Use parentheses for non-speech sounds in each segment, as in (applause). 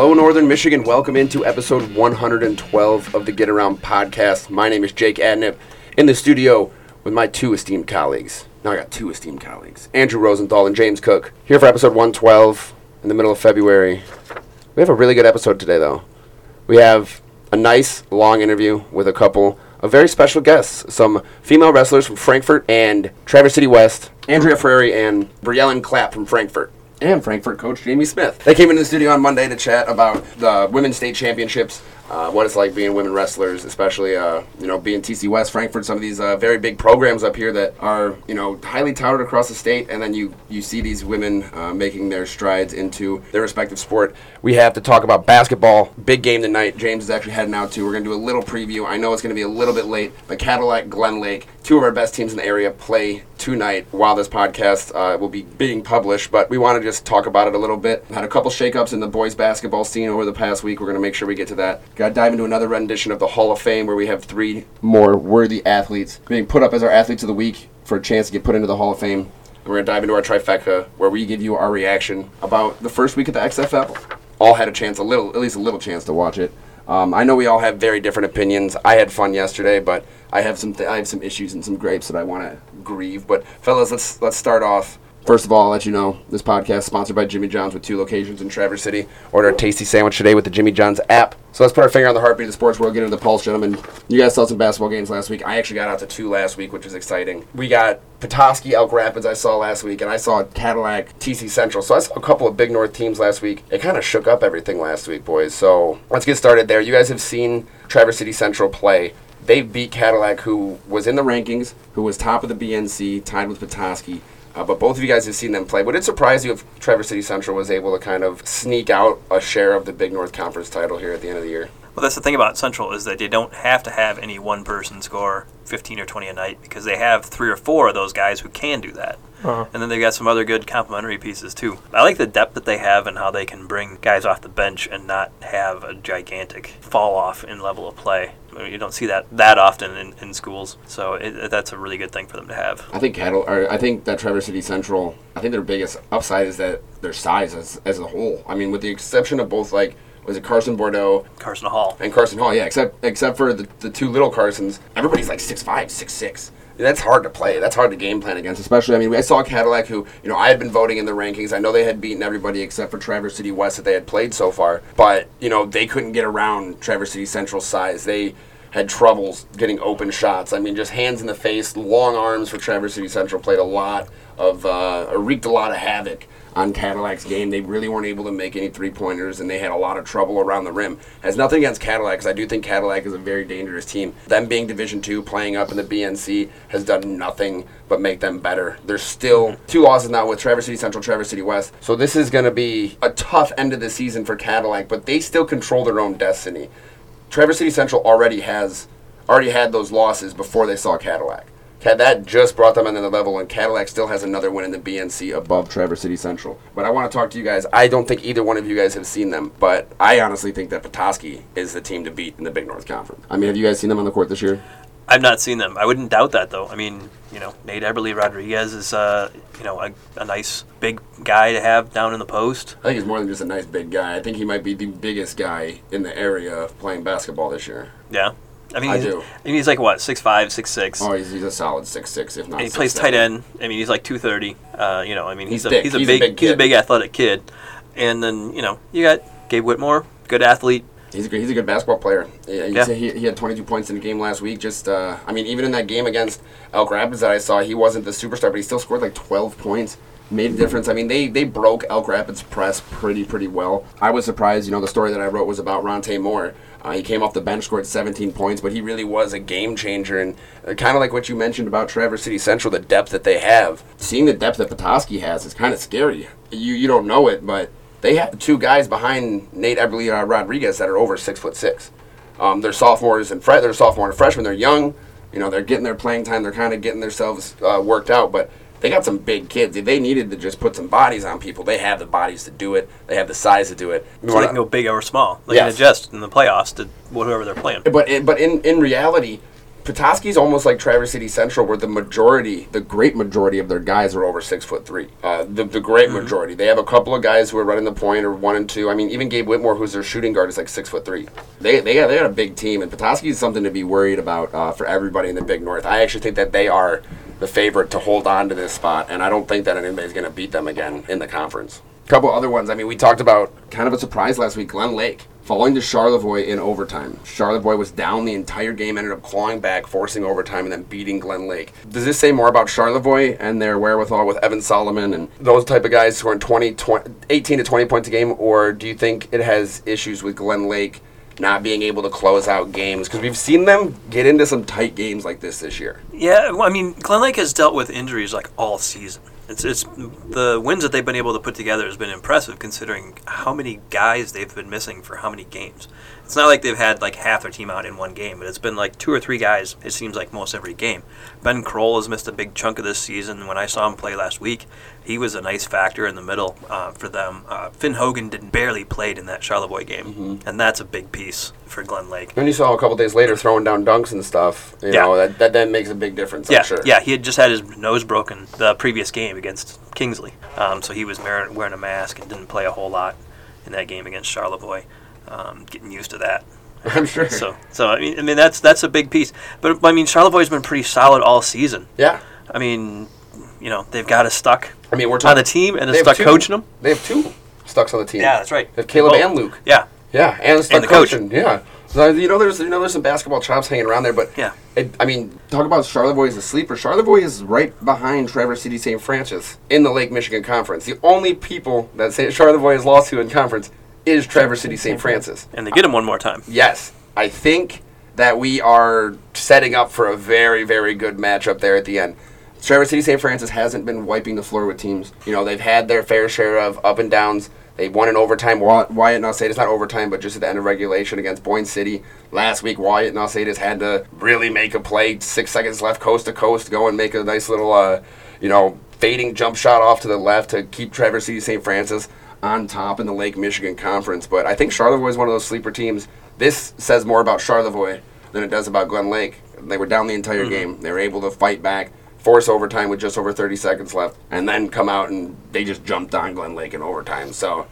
Hello, Northern Michigan. Welcome into episode 112 of the Get Around podcast. My name is Jake Adnip in the studio with my two esteemed colleagues. Now I got two esteemed colleagues Andrew Rosenthal and James Cook. Here for episode 112 in the middle of February. We have a really good episode today, though. We have a nice long interview with a couple of very special guests some female wrestlers from Frankfort and Traverse City West, Andrea Frary and Briellen Clapp from Frankfort and Frankfort coach Jaime Smith. They came into the studio on Monday to chat about the women's state championships, uh, what it's like being women wrestlers, especially uh, you know being TC West, Frankfort, some of these uh, very big programs up here that are you know highly touted across the state, and then you you see these women uh, making their strides into their respective sport. We have to talk about basketball, big game tonight. James is actually heading out to. We're gonna do a little preview. I know it's gonna be a little bit late, but Cadillac, Glen Lake, two of our best teams in the area play tonight while this podcast uh, will be being published. But we want to just talk about it a little bit. Had a couple shakeups in the boys basketball scene over the past week. We're gonna make sure we get to that. Got to dive into another rendition of the Hall of Fame where we have three more worthy athletes being put up as our athletes of the week for a chance to get put into the Hall of Fame. And we're gonna dive into our trifecta where we give you our reaction about the first week of the XFL. All had a chance, a little, at least a little chance to watch it. Um, I know we all have very different opinions. I had fun yesterday, but I have some th- I have some issues and some grapes that I want to grieve. But fellas, let's let's start off. First of all, I'll let you know this podcast is sponsored by Jimmy John's with two locations in Traverse City. Order a tasty sandwich today with the Jimmy John's app. So let's put our finger on the heartbeat of the sports world, get into the pulse, gentlemen. You guys saw some basketball games last week. I actually got out to two last week, which is exciting. We got Petoskey Elk Rapids I saw last week, and I saw Cadillac TC Central. So I saw a couple of Big North teams last week. It kind of shook up everything last week, boys. So let's get started there. You guys have seen Traverse City Central play. They beat Cadillac, who was in the rankings, who was top of the BNC, tied with Petoskey. Uh, but both of you guys have seen them play. Would it surprise you if Traverse City Central was able to kind of sneak out a share of the Big North Conference title here at the end of the year? Well, that's the thing about Central is that they don't have to have any one person score 15 or 20 a night because they have three or four of those guys who can do that. Uh-huh. And then they've got some other good complementary pieces too. I like the depth that they have and how they can bring guys off the bench and not have a gigantic fall off in level of play. You don't see that that often in, in schools, so it, that's a really good thing for them to have. I think Cattle, or I think that Traverse City Central, I think their biggest upside is that their size as, as a whole. I mean, with the exception of both like was it Carson Bordeaux Carson Hall. and Carson Hall? Yeah, except except for the, the two little Carsons, everybody's like six five, six six. That's hard to play. That's hard to game plan against, especially. I mean, I saw Cadillac, who you know I had been voting in the rankings. I know they had beaten everybody except for Traverse City West that they had played so far, but you know they couldn't get around Traverse City Central size. They had troubles getting open shots. I mean, just hands in the face, long arms for Traverse City Central played a lot of, uh, wreaked a lot of havoc on Cadillac's game. They really weren't able to make any three pointers, and they had a lot of trouble around the rim. Has nothing against Cadillac, because I do think Cadillac is a very dangerous team. Them being Division Two, playing up in the BNC, has done nothing but make them better. There's still two losses now with Traverse City Central, Traverse City West. So this is going to be a tough end of the season for Cadillac, but they still control their own destiny. Traverse City Central already has already had those losses before they saw Cadillac. That just brought them into the level, and Cadillac still has another win in the BNC above Traverse City Central. But I want to talk to you guys. I don't think either one of you guys have seen them, but I honestly think that Petoskey is the team to beat in the Big North Conference. I mean, have you guys seen them on the court this year? I've not seen them. I wouldn't doubt that though. I mean, you know, Nate Eberly Rodriguez is, uh, you know, a, a nice big guy to have down in the post. I think he's more than just a nice big guy. I think he might be the biggest guy in the area of playing basketball this year. Yeah. I mean, I he's, do. I mean, he's like what, six five, six six. Oh, he's, he's a solid six six, if not. and he plays 6'7". tight end. I mean, he's like two thirty. Uh, you know, I mean, he's, He's a he's a He's a big, big he's a big athletic kid. And then you know, you got Gabe Whitmore, good athlete. He's a good, he's a good basketball player. Yeah, Yeah. he, he had 22 points in the game last week. Just uh, I mean, even in that game against Elk Rapids that I saw, he wasn't the superstar, but he still scored like 12 points. Made a difference. I mean, they they broke Elk Rapids press pretty pretty well. I was surprised. You know, the story that I wrote was about Ronte Moore. Uh, he came off the bench, scored 17 points, but he really was a game changer. And uh, kind of like what you mentioned about Traverse City Central, the depth that they have. Seeing the depth that Petoskey has is kind of scary. You you don't know it, but they have two guys behind Nate Eberly uh, Rodriguez that are over six foot six. Um, they're sophomores and fre- they're sophomore and freshmen. They're young. You know, they're getting their playing time. They're kind of getting themselves uh, worked out, but they got some big kids. If they needed to just put some bodies on people, they have the bodies to do it. They have the size to do it. So they can go big or small. They Yes. can adjust in the playoffs to whoever they're playing. But it, but in in reality, Petoskey's almost like Traverse City Central, where the majority, the great majority of their guys are over six foot three. Uh, the, the great Mm-hmm. majority. They have a couple of guys who are running the point or one and two. I mean, even Gabe Whitmore, who's their shooting guard, is like six foot three. They they got, they got a big team, and Petoskey is something to be worried about uh, for everybody in the Big North. I actually think that they are the favorite to hold on to this spot, and I don't think that anybody's going to beat them again in the conference. couple other ones. I mean, we talked about kind of a surprise last week. Glen Lake falling to Charlevoix in overtime. Charlevoix was down the entire game, ended up clawing back, forcing overtime, and then beating Glen Lake. Does this say more about Charlevoix and their wherewithal with Evan Solomon and those type of guys who are in 20, 20 18 to 20 points a game, or do you think it has issues with Glen Lake? Not being able to close out games because we've seen them get into some tight games like this this year. Yeah, well, I mean, Glen Lake has dealt with injuries like all season. It's, it's the wins that they've been able to put together has been impressive considering how many guys they've been missing for how many games. It's not like they've had like half their team out in one game, but it's been like two or three guys. It seems like most every game. Ben Kroll has missed a big chunk of this season. When I saw him play last week, he was a nice factor in the middle uh, for them. Uh, Finn Hogan did barely played in that Charlevoix game, and that's a big piece for Glen Lake. And you saw a couple days later throwing down dunks and stuff. You Yeah. know that, that then makes a big difference. Yeah, I'm sure. yeah. He had just had his nose broken the previous game against Kingsley, um, so he was wearing, wearing a mask and didn't play a whole lot in that game against Charlevoix. Um, getting used to that. (laughs) I'm sure. So, so I mean, I mean that's that's a big piece. But I mean, Charlevoix's been pretty solid all season. yeah, I mean, you know, they've got us stuck I mean we're on talking the team and they they're stuck two- coaching them. They have two stucks on the team. Yeah, that's right. They have Caleb Both. and Luke. Yeah, Yeah, and stuck the coach. coaching. Yeah. So you know, there's you know there's some basketball chops hanging around there, but Yeah. It, I mean, talk about Charlevoix as a sleeper. Charlevoix is right behind Traverse City St. Francis in the Lake Michigan Conference. The only people that say Charlevoix has lost to in conference is Traverse City St. Francis. and they get him one more time. Yes, I think that we are setting up for a very, very good matchup there at the end. Traverse City St. Francis hasn't been wiping the floor with teams. You know, they've had their fair share of up and downs. They won in overtime. Wy- Wyatt Nausatis, not overtime, but just at the end of regulation against Boyne City. Last week, Wyatt Nausatis had to really make a play. Six seconds left, coast to coast, go and make a nice little, uh, you know, fading jump shot off to the left to keep Traverse City St. Francis on top in the Lake Michigan Conference. But I think Charlevoix is one of those sleeper teams. This says more about Charlevoix than it does about Glen Lake. They were down the entire game. They were able to fight back, force overtime with just over 30 seconds left, and then come out and they just jumped on Glen Lake in overtime. So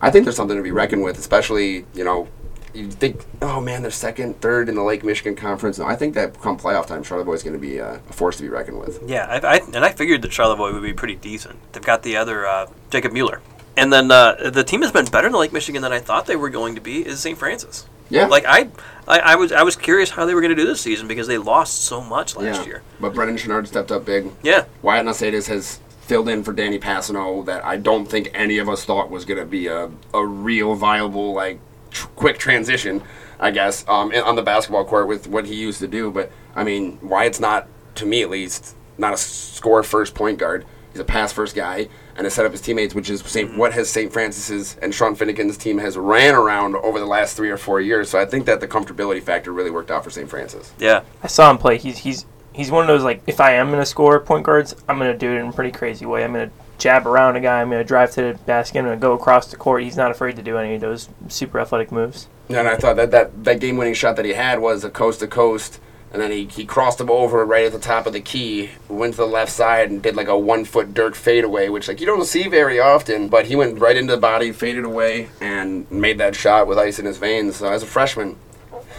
I think there's something to be reckoned with, especially, you know, you think, oh man, they're second, third in the Lake Michigan Conference. No, I think that come playoff time, Charlevoix is going to be uh, a force to be reckoned with. Yeah, I, I, and I figured that Charlevoix would be pretty decent. They've got the other uh, Jacob Mueller, and then uh, the team has been better in Lake Michigan than I thought they were going to be. Is St. Francis? Yeah. Like I, I, I was I was curious how they were going to do this season because they lost so much last yeah. year. But Brendan Chenard stepped up big. Yeah, Wyatt Nasadis has filled in for Danny Passano that I don't think any of us thought was going to be a, a real viable, like, tr- quick transition, I guess, um, on the basketball court with what he used to do. But, I mean, Wyatt's not, to me at least, not a score first point guard. He's a pass first guy and has set up his teammates, which is Saint, what has St. Francis's and Sean Finnegan's team has ran around over the last three or four years. So I think that the comfortability factor really worked out for St. Francis. yeah, I saw him play. He's he's he's one of those like if I am gonna score point guards, I'm gonna do it in a pretty crazy way. I'm gonna jab around a guy. I'm gonna drive to the basket. I'm gonna go across the court. He's not afraid to do any of those super athletic moves. And I thought that that, that game winning shot that he had was a coast to coast, and then he, he crossed him over right at the top of the key, went to the left side and did like a one foot Dirk fadeaway, which like you don't see very often. But he went right into the body, faded away, and made that shot with ice in his veins. So as a freshman,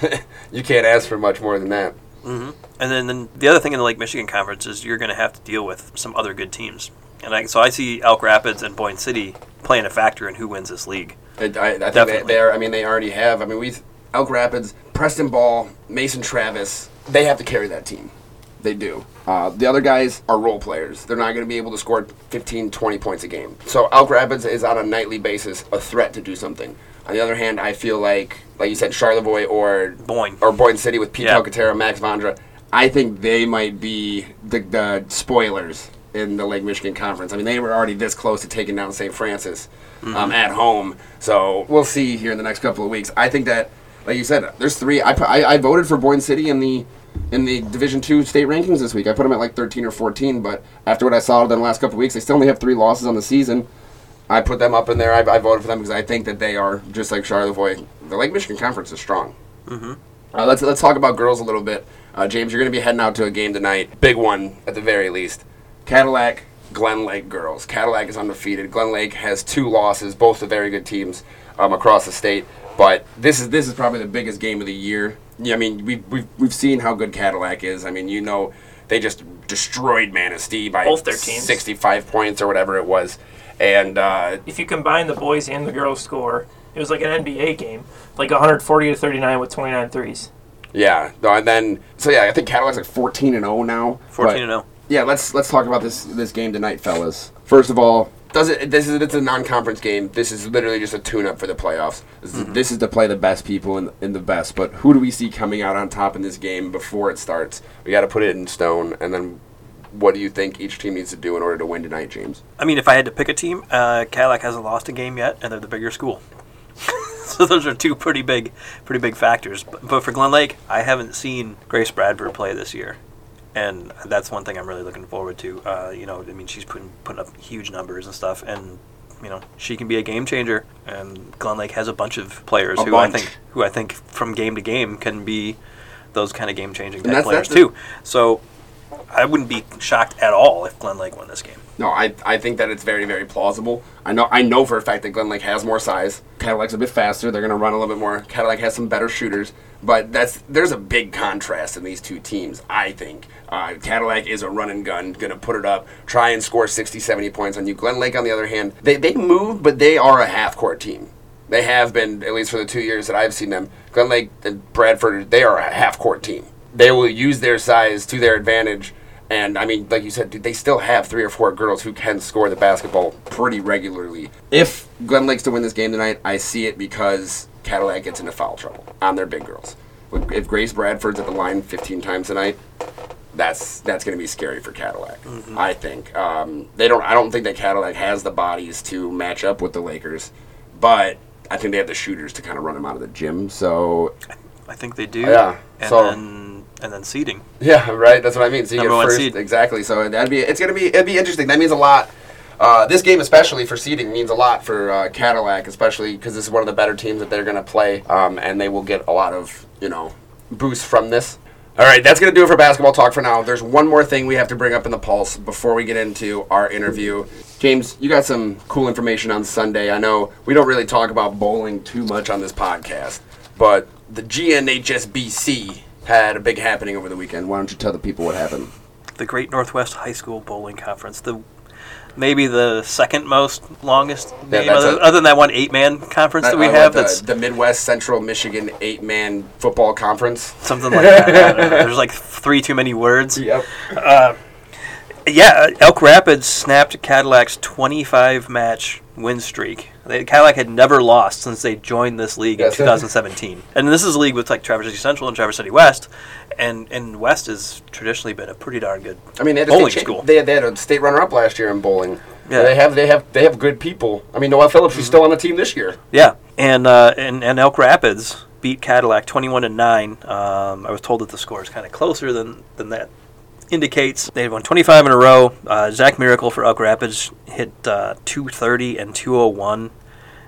(laughs) you can't ask for much more than that. Mm-hmm. and then, then the other thing in the Lake Michigan Conference is you're going to have to deal with some other good teams. And I, so I see Elk Rapids and Boyne City playing a factor in who wins this league. I, I, I think they, Definitely. they're. I mean, they already have. I mean, we Elk Rapids, Preston Ball, Mason Travis. They have to carry that team. They do. Uh, the other guys are role players. They're not going to be able to score 15, 20 points a game. So Elk Rapids is on a nightly basis a threat to do something. On the other hand, I feel like, like you said, Charlevoix or Boyne. or Boyne City with Pete Yeah. Max Vondra. I think they might be the, the spoilers in the Lake Michigan Conference. I mean, they were already this close to taking down St. Francis um, at home. So we'll see here in the next couple of weeks. I think that, like you said, there's three. I, I, I voted for Boyne City in the in the Division Two state rankings this week. I put them at like 13 or 14, but after what I saw them the last couple weeks, they still only have three losses on the season. I put them up in there. I, I voted for them because I think that they are just like Charlevoix. The Lake Michigan Conference is strong. Uh, let's let's talk about girls a little bit. Uh, James, you're going to be heading out to a game tonight. Big one at the very least. Cadillac, Glen Lake girls. Cadillac is undefeated. Glen Lake has two losses, both are very good teams um, across the state. But this is this is probably the biggest game of the year. Yeah, I mean we've we've, we've seen how good Cadillac is. I mean you know they just destroyed Manistee by Both their teams. 65 points or whatever it was, and uh, If you combine the boys and the girls score, it was like an NBA game, like 140 to 39 with 29 threes. yeah, no, and then so yeah, I think Cadillac's like 14 and 0 now. 14 and 0. Yeah, let's let's talk about this this game tonight, fellas. First of all, does it this is it's a non-conference game. This is literally just a tune-up for the playoffs. This is, this is to play the best people in in the best. But who do we see coming out on top in this game before it starts? We got to put it in stone, and then what do you think each team needs to do in order to win tonight, James? I mean, if I had to pick a team, uh, Cadillac hasn't lost a game yet, and they're the bigger school. (laughs) so those are two pretty big, pretty big factors. But, but for Glen Lake, I haven't seen Grace Bradford play this year, and that's one thing I'm really looking forward to. Uh, you know, I mean, she's putting putting up huge numbers and stuff, and you know, she can be a game changer. And Glen Lake has a bunch of players A who bunch. I think, who I think from game to game can be those kind of game changing players that's too. So. I wouldn't be shocked at all if Glen Lake won this game. No, I, I think that it's very very plausible. I know I know for a fact that Glen Lake has more size. Cadillac's a bit faster. They're going to run a little bit more. Cadillac has some better shooters, but that's there's a big contrast in these two teams. I think uh, Cadillac is a run and gun, going to put it up, try and score 60, 70 points on you. Glen Lake, on the other hand, they they move, but they are a half court team. They have been at least for the two years that I've seen them. Glen Lake and Bradford, they are a half court team. They will use their size to their advantage. And I mean, like you said, dude, they still have three or four girls who can score the basketball pretty regularly. If Glen Lake's to win this game tonight, I see it because Cadillac gets into foul trouble on their big girls. If Grace Bradford's at the line 15 times tonight, that's that's going to be scary for Cadillac. I think um, they don't. I don't think that Cadillac has the bodies to match up with the Lakers, but I think they have the shooters to kind of run them out of the gym. So I think they do. Yeah, And so- then and then seeding. Yeah, right. That's what I mean. So you Number get first, seed. exactly. So that'd be it's gonna be it'd be interesting. That means a lot. Uh, this game, especially for seeding, means a lot for uh, Cadillac, especially because this is one of the better teams that they're gonna play, um, and they will get a lot of you know boost from this. All right, that's gonna do it for basketball talk for now. There's one more thing we have to bring up in the pulse before we get into our interview. James, you got some cool information on Sunday. I know we don't really talk about bowling too much on this podcast, but the GNHSBC had a big happening over the weekend. Why don't you tell the people what happened? The Great Northwest High School Bowling Conference. The maybe the second most longest Yeah, name other, a- other than that one eight man conference that we I have. like that's the, the Midwest Central Michigan eight man football conference. something like that. (laughs) I don't know. There's like three too many words. Yep. Uh, yeah, Elk Rapids snapped Cadillac's 25 match win streak. They, Cadillac had never lost since they joined this league Yes. in 2017. and this is a league with like Traverse City Central and Traverse City West, and and West has traditionally been a pretty darn good. I mean, they had a Bowling state cha- school. They had, they had a state runner up last year in bowling. Yeah. They have they have they have good people. I mean, Noel Phillips is still on the team this year. Yeah, and uh, and, and Elk Rapids beat Cadillac 21 to nine. Um, I was told that the score is kind of closer than than that indicates. They've won 25 in a row. Uh, Zach Miracle for Elk Rapids hit uh, 230 and 201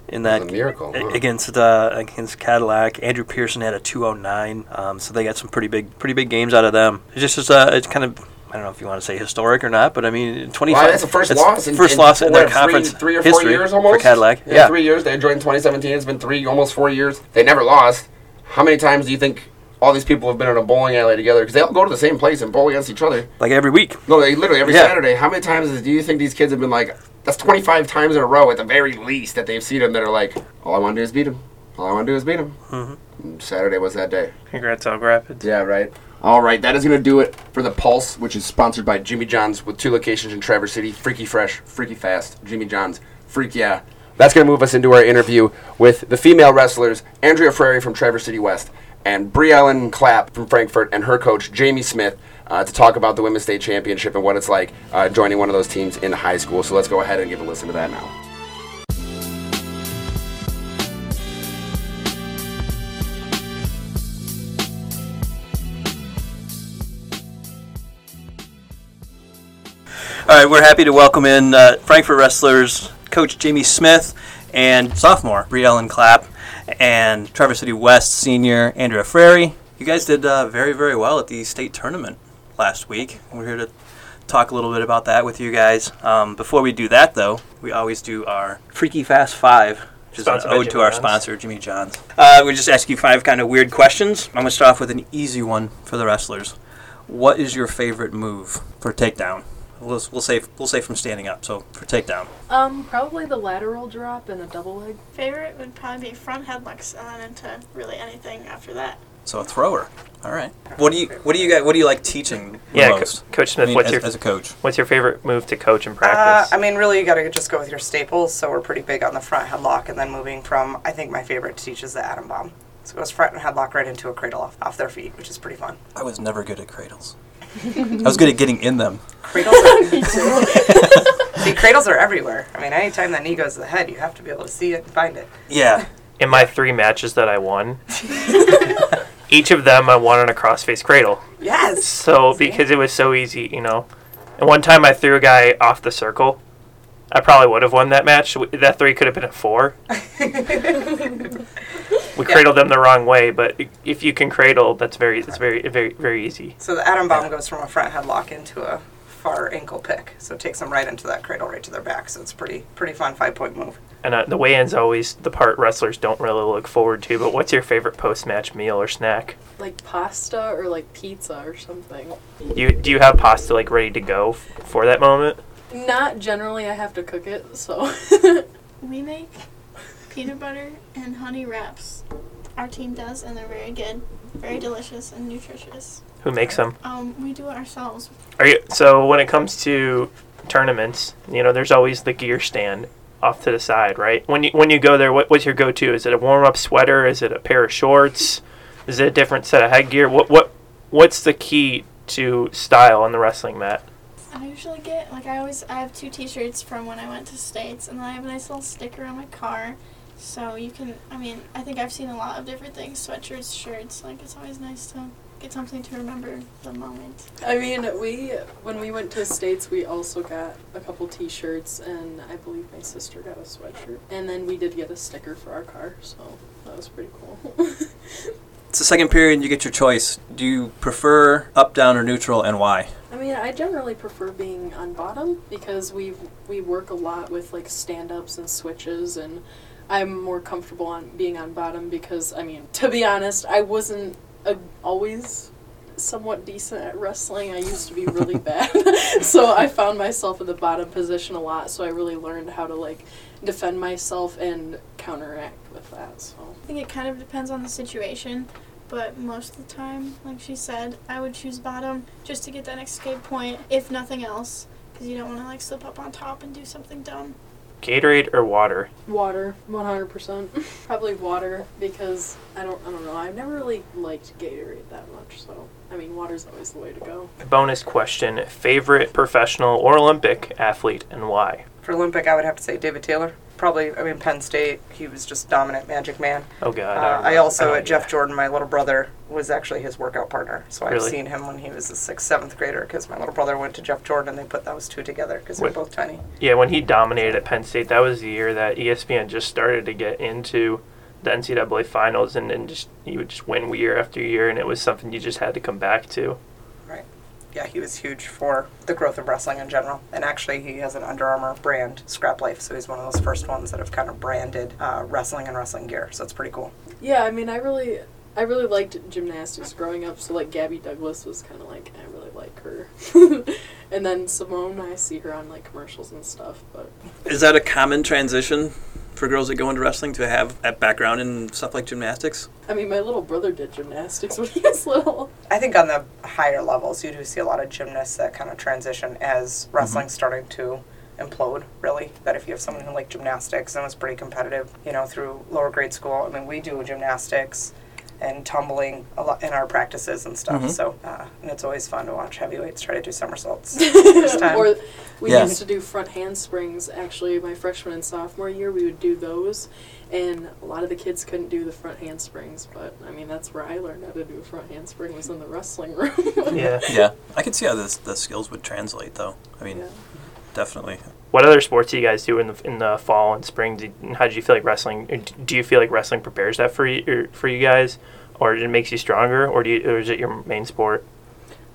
in that miracle, huh? against uh, against Cadillac. Andrew Pearson had a 209. Um, so they got some pretty big pretty big games out of them. It's just it's, uh, it's kind of I don't know if you want to say historic or not, but I mean 25. Wow, that's the first loss in first in loss in their three- conference three, or four years almost for Cadillac. Yeah, Yeah, three years. They joined 2017. It's been three almost four years. They never lost. How many times do you think all these people have been in a bowling alley together? Because they all go to the same place and bowl against each other. like every week. No, they literally every Yeah. Saturday. How many times do you think these kids have been like? That's 25 times in a row at the very least that they've seen them. That are like, all I want to do is beat him. All I want to do is beat him. Mm-hmm. Saturday was that day. Congrats, Elk Rapids. Yeah, right. All right, that is going to do it for the Pulse, which is sponsored by Jimmy John's with two locations in Traverse City Freaky Fresh, Freaky Fast, Jimmy John's, Freak Yeah. That's going to move us into our interview with the female wrestlers, Andrea Frary from Traverse City West, and Briellen Clapp from Frankfort, and her coach, Jaime Smith, uh, to talk about the Women's State Championship and what it's like uh, joining one of those teams in high school. So let's go ahead and give a listen to that now. All right, we're happy to welcome in uh, Frankfort Wrestlers coach Jaime Smith and sophomore Brie Briellen Clapp and Traverse City West senior Andrea Frary. You guys did uh, very, very well at the state tournament last week. We're here to talk a little bit about that with you guys. Um, before we do that, though, we always do our Freaky Fast Five, which is an Sponsored ode to our John's. sponsor, Jimmy John's. Uh, we just ask you five kind of weird questions. I'm going to start off with an easy one for the wrestlers. What is your favorite move for takedown? We'll, we'll say we'll say from standing up. So for takedown, Um, probably the lateral drop and the double leg. Favorite would probably be front headlocks and then into really anything after that. so a thrower. All right. What do you what do you guys what do you like teaching the Yeah, Co- most? Coach I Smith, mean, what's as, your as a coach? what's your favorite move to coach in Uh, practice? I mean, really, you got to just go with your staples. So we're pretty big on the front headlock, and then moving from, I think my favorite to teach is the atom bomb. So it goes front and headlock right into a cradle off, off their feet, which is pretty fun. I was never good at cradles. I was good at getting in them. Cradles are, (laughs) see, cradles are everywhere. I mean, anytime that knee goes to the head, you have to be able to see it and find it. Yeah. in my three matches that I won, (laughs) each of them I won on a crossface cradle. Yes. So because it was so easy, you know. And one time I threw a guy off the circle. I probably would have won that match. That three could have been a four. (laughs) We cradled them the wrong way, but if you can cradle, that's very, it's very, very, very easy. So the atom bomb goes from a front headlock into a far ankle pick. So it takes them right into that cradle, right to their back. So it's pretty, pretty fun five point move. And uh, the weigh-in's always the part wrestlers don't really look forward to. But what's your favorite post-match meal or snack? Like pasta or like pizza or something. You do you have pasta like ready to go f- for that moment? Not generally, I have to cook it, so. (laughs) We make peanut butter and honey wraps. Our team does, and they're very good, very delicious and nutritious. Who makes them? Um, we do it ourselves. Are you so when it comes to tournaments, you know, there's always the gear stand off to the side, right? When you when you go there, what, what's your go-to? Is it a warm-up sweater? Is it a pair of shorts? Is it a different set of headgear? What what what's the key to style on the wrestling mat? I usually get like I always I have two T-shirts from when I went to states, and then I have a nice little sticker on my car. So you can, I mean, I think I've seen a lot of different things: sweatshirts, shirts. Like it's always nice to get something to remember the moment. I mean, we when we went to states, we also got a couple T-shirts, and I believe my sister got a sweatshirt, and then we did get a sticker for our car, so that was pretty cool. (laughs) It's the second period and you get your choice. Do you prefer up, down, or neutral and why? I mean, I generally prefer being on bottom because we we work a lot with like stand-ups and switches, and I'm more comfortable on being on bottom because I mean, to be honest, I wasn't a, always somewhat decent at wrestling. I used to be really (laughs) bad, (laughs) so I found myself in the bottom position a lot. So I really learned how to like defend myself and counteract with that. So. I think it kind of depends on the situation, but most of the time, like she said, I would choose bottom just to get that escape point, if nothing else, because you don't want to like slip up on top and do something dumb. Gatorade or water? Water, one hundred percent. (laughs) Probably water because I don't I don't know. I've never really liked Gatorade that much, so I mean water's always the way to go. Bonus question: Favorite professional or Olympic athlete and why? For Olympic, I would have to say David Taylor. Probably, I mean, Penn State, he was just dominant Magic Man. Oh God! Uh, don't I also, don't at Jeff. Jordan, my little brother, was actually his workout partner. So I've seen him when he was a sixth, seventh grader because my little brother went to Jeff Jordan and they put those two together because they're both tiny. Yeah, when he dominated at Penn State, that was the year that ESPN just started to get into the NCAA finals, and then just you would just win year after year, and it was something you just had to come back to. Yeah, he was huge for the growth of wrestling in general. And actually, he has an Under Armour brand, Scrap Life. So he's one of those first ones that have kind of branded uh, wrestling and wrestling gear. So it's pretty cool. Yeah, I mean I really I really liked gymnastics growing up. So like Gabby Douglas was kind of like I really like her, (laughs) and then Simone I see her on like commercials and stuff. But Is that a common transition for girls that go into wrestling to have a background in stuff like gymnastics? I mean my little brother did gymnastics (laughs) when he was little. I think on the higher levels, you do see a lot of gymnasts that kind of transition as mm-hmm. wrestling's starting to implode, really. That if you have someone who liked gymnastics and was pretty competitive, you know, through lower grade school. I mean, we do gymnastics and tumbling a lot in our practices and stuff. Mhm. So, uh, and it's always fun to watch heavyweights try to do somersaults. (laughs) First time. or we Yeah. used to do front handsprings. Actually, my freshman and sophomore year, we would do those, and a lot of the kids couldn't do the front handsprings. But I mean, that's where I learned how to do a front handspring was in the wrestling room. Yeah. Yeah, I could see how this, the skills would translate, though. I mean, Yeah. definitely. What other sports do you guys do in the in the fall and spring? Did, and how did you feel like wrestling? Do you feel like wrestling prepares that for you for you guys, or it makes you stronger, or do you, or is it your main sport?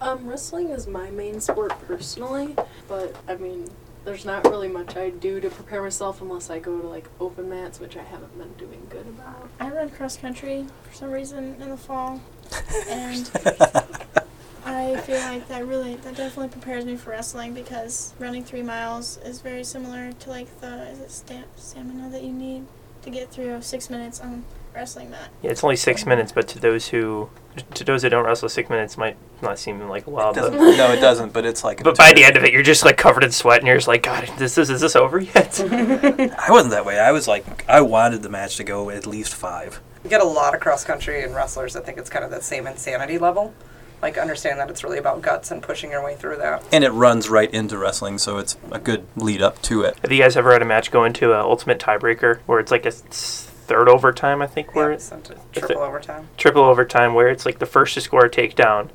Um, wrestling is my main sport personally, but I mean, there's not really much I do to prepare myself unless I go to like open mats, which I haven't been doing good about. I run cross country for some reason in the fall, (laughs) and (laughs) I feel like that really that definitely prepares me for wrestling because running three miles is very similar to like the is it sta- stamina that you need to get through six minutes on wrestling mat. Yeah, it's only six minutes, but to those who, to those that don't wrestle, six minutes might not seem like a while. Doesn't- But, no, it doesn't. But it's like. but by the end of it, you're just like covered in sweat, and you're just like, God, this is is this over yet? (laughs) I wasn't that way. I was like, I wanted the match to go at least five. You get a lot of cross country and wrestlers that think it's kind of the same insanity level. Like understand that it's really about guts and pushing your way through that. and it runs right into wrestling, so it's a good lead up to it. Have you guys ever had a match go into an ultimate tiebreaker where it's like a third overtime? I think where Yeah, it's sent to it- triple overtime. triple overtime where it's like the first to score a takedown,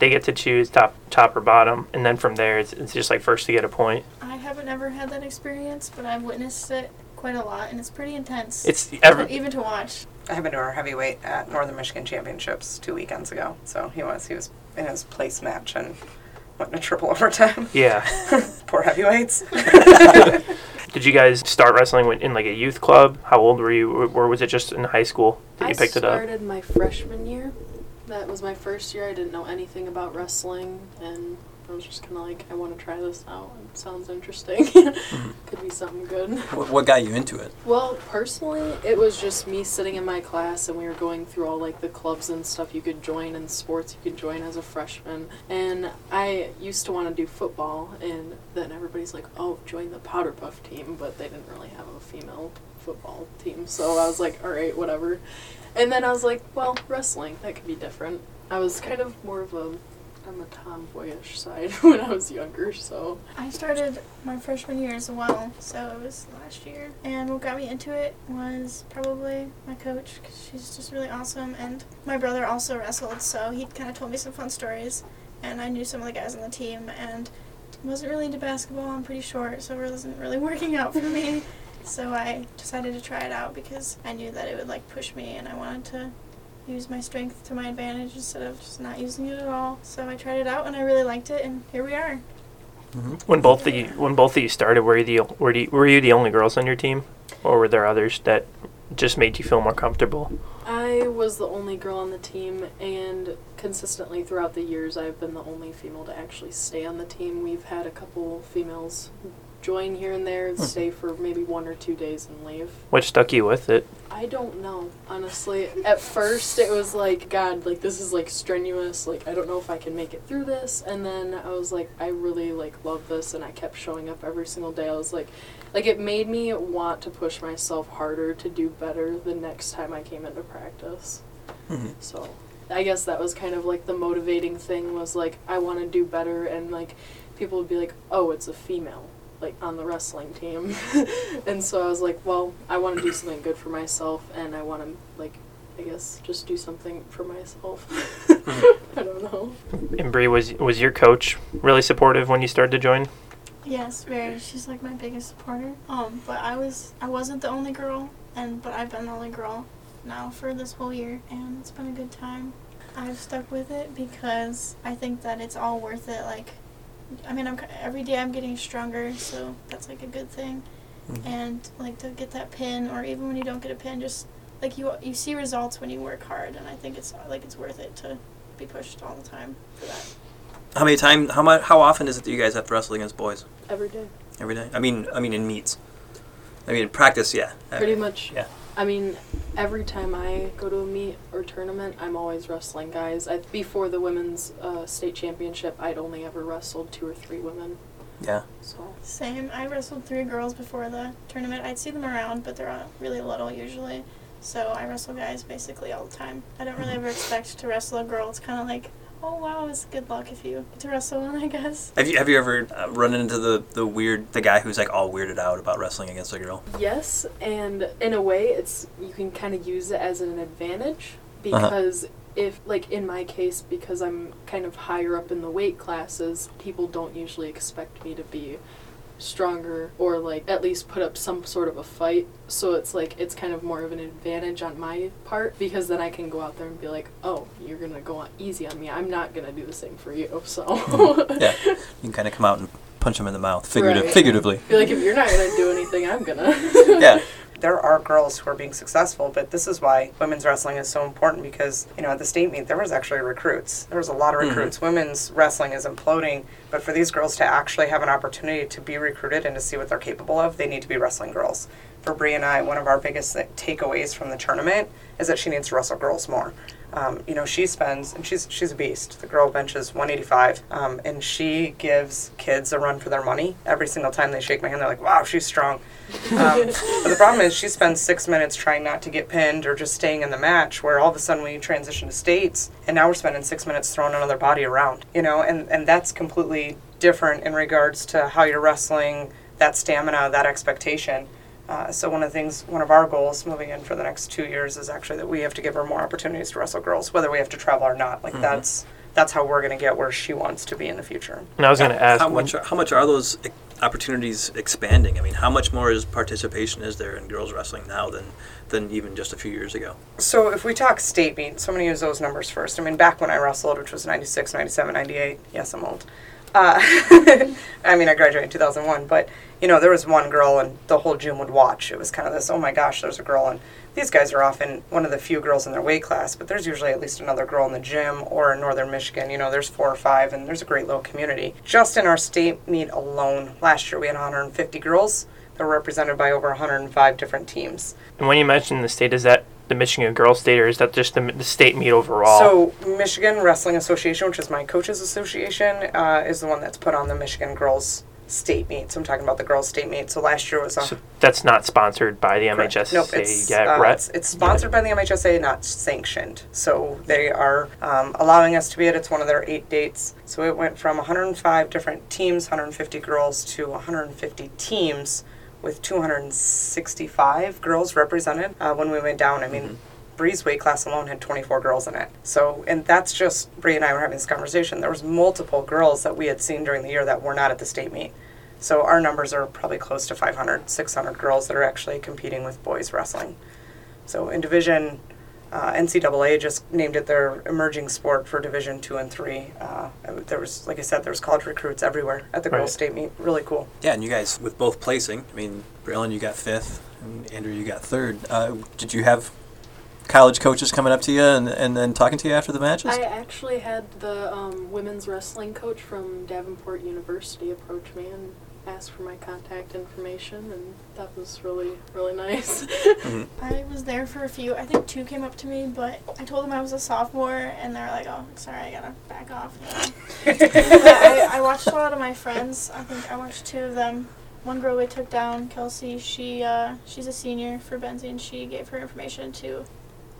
they get to choose top top or bottom, and then from there it's, it's just like first to get a point. I haven't ever had that experience, but I've witnessed it quite a lot, and it's pretty intense. It's ever even to watch. I have been to our heavyweight at Northern Michigan Championships two weekends ago. So he was he was in his place match and went into triple (laughs) overtime. yeah. (laughs) Poor heavyweights. (laughs) Did you guys start wrestling in like a youth club? How old were you, or- or was it just in high school that you picked it up? I started my freshman year. That was my first year. I didn't know anything about wrestling, and I was just kind of like, I want to try this out. It sounds interesting. (laughs) Mm-hmm. Could be something good. What, what got you into it? Well, personally, it was just me sitting in my class and we were going through all like the clubs and stuff you could join and sports you could join as a freshman. And I used to want to do football, and then everybody's like, "Oh, join the Powder Puff team," but they didn't really have a female football team, so I was like, "All right, whatever." And then I was like, "Well, wrestling that could be different." I was kind of more of a I'm a tomboyish side (laughs) when I was younger, so I started my freshman year as well, so it was last year. And what got me into it was probably my coach, because she's just really awesome. And my brother also wrestled, so he kind of told me some fun stories. And I knew some of the guys on the team, and wasn't really into basketball. I'm pretty short, so it wasn't really (laughs) working out for me. So I decided to try it out because I knew that it would like push me, and I wanted to use my strength to my advantage instead of just not using it at all. So I tried it out, and I really liked it, and here we are. Mm-hmm. When both of you when both of you started, were you the were you, were you the only girls on your team, or were there others that just made you feel more comfortable? I was the only girl on the team, and consistently throughout the years, I've been the only female to actually stay on the team. We've had a couple females join here and there and stay for maybe one or two days and leave. What stuck you with it? I don't know, honestly. At first, it was like, God, like this is like strenuous. Like I don't know if I can make it through this. And then I was like, I really like love this, and I kept showing up every single day. I was like, like it made me want to push myself harder to do better the next time I came into practice. Mhm. So I guess that was kind of like the motivating thing was like I want to do better, and like people would be like, oh, it's a female like on the wrestling team (laughs) and so i was like well i want to do something good for myself and i want to like i guess just do something for myself (laughs) i don't know And Bree was was your coach really supportive when you started to join? Yes, very. She's like my biggest supporter. Um, but I was I wasn't the only girl, and but I've been the only girl now for this whole year, and it's been a good time. I've stuck with it because I think that it's all worth it. Like, I mean, I'm every day I'm getting stronger, so that's like a good thing. Mhm. And like to get that pin, or even when you don't get a pin, just like you you see results when you work hard, and I think it's like it's worth it to be pushed all the time for that. How many time? How much? How often is it that you guys have to wrestle against boys? every day Every day. I mean, I mean in meets. I mean in practice, yeah. pretty much Yeah. I mean every time i go to a meet or tournament i'm always wrestling guys I, before the women's uh, state championship i'd only ever wrestled two or three women Yeah. so Same. I wrestled three girls before the tournament. I'd see them around, but they're really little usually. So I wrestle guys basically all the time. I don't really ever expect to wrestle a girl. It's kind of like, oh wow, it's good luck if you get to wrestle one, I guess. Have you have you ever uh, run into the the weird the guy who's like all weirded out about wrestling against a girl? Yes, and in a way, it's you can kind of use it as an advantage because if, like in my case, because I'm kind of higher up in the weight classes, people don't usually expect me to be stronger or like at least put up some sort of a fight. So it's like it's kind of more of an advantage on my part because then I can go out there and be like, "Oh, you're to go on easy on me. I'm not to do the same for you." (laughs) So mm-hmm. Yeah, (laughs) you can kind of come out and punch them in the mouth, figurative, Right. figuratively. feel like if you're not to do anything, I'm to. Yeah, (laughs) there are girls who are being successful, but this is why women's wrestling is so important because, you know, at the state meet, there was actually recruits. There was a lot of Mhm. recruits. Women's wrestling is imploding, but for these girls to actually have an opportunity to be recruited and to see what they're capable of, they need to be wrestling girls. For Brie and I, one of our biggest takeaways from the tournament is that she needs to wrestle girls more. Um, you know, she spends, and she's she's a beast. The girl benches 185, um, and she gives kids a run for their money every single time they shake my hand. They're like, "Wow, she's strong." Um, (laughs) but the problem is she spends six minutes trying not to get pinned or just staying in the match where all of a sudden we transition to states and now we're spending six minutes throwing another body around you know and, and that's completely different in regards to how you're wrestling that stamina that expectation uh, so one of the things one of our goals moving in for the next two years is actually that we have to give her more opportunities to wrestle girls whether we have to travel or not like that's that's how we're going to get where she wants to be in the future And I was going to ask, How much? Are, how much are those e- opportunities expanding? I mean, how much more is participation is there in girls wrestling now than than even just a few years ago? So if we talk state meet, so I'm going to use those numbers first. I mean, back when I wrestled, which was 96, 97, 98, yes, I'm old. Uh, (laughs) I mean, I graduated in 2001, but, you know, there was one girl and the whole gym would watch. It was kind of this, oh my gosh, there's a girl. And these guys are often one of the few girls in their weight class, but there's usually at least another girl in the gym or in northern Michigan. You know, there's four or five, and there's a great little community. Just in our state meet alone, last year we had 150 girls that were represented by over 105 different teams. and when you mentioned the state, is that the Michigan Girls State or is that just the, the state meet overall? So Michigan Wrestling Association, which is my coaches association, uh, is the one that's put on the Michigan Girls State Meet. So I'm talking about the Girls State Meet. So last year was a So that's not sponsored by the correct. MHSA Nope, it's, yet, uh, right? it's, it's sponsored by the MHSA, not sanctioned. So they are um, allowing us to be at. It's one of their eight dates. So it went from 105 different teams, 150 girls, to 150 teams with 265 girls represented uh, when we went down. I mean, Bree's weight class alone had 24 girls in it. So, and that's just Bree and I were having this conversation. There was multiple girls that we had seen during the year that were not at the state meet. So our numbers are probably close to 500, 600 girls that are actually competing with boys wrestling. So in Division, uh, NCAA just named it their emerging sport for Division two and three. Uh, there was, like I said, there was college recruits everywhere at the Right. girls' state meet. Really cool. Yeah, and you guys with both placing. I mean, Braylon, you got fifth, and Andrew, you got third. Uh, did you have college coaches coming up to you and, and then talking to you after the matches? I actually had the um, women's wrestling coach from Davenport University approach me and ask for my contact information, and that was really, really nice. Mhm. (laughs) I was there for a few. I think two came up to me, but I told them I was a sophomore, and they're like, "Oh, sorry, I gotta back off." (laughs) I, I watched a lot of my friends. I think I watched two of them. One girl we took down, Kelsey. She uh, she's a senior for Benzie, and she gave her information to.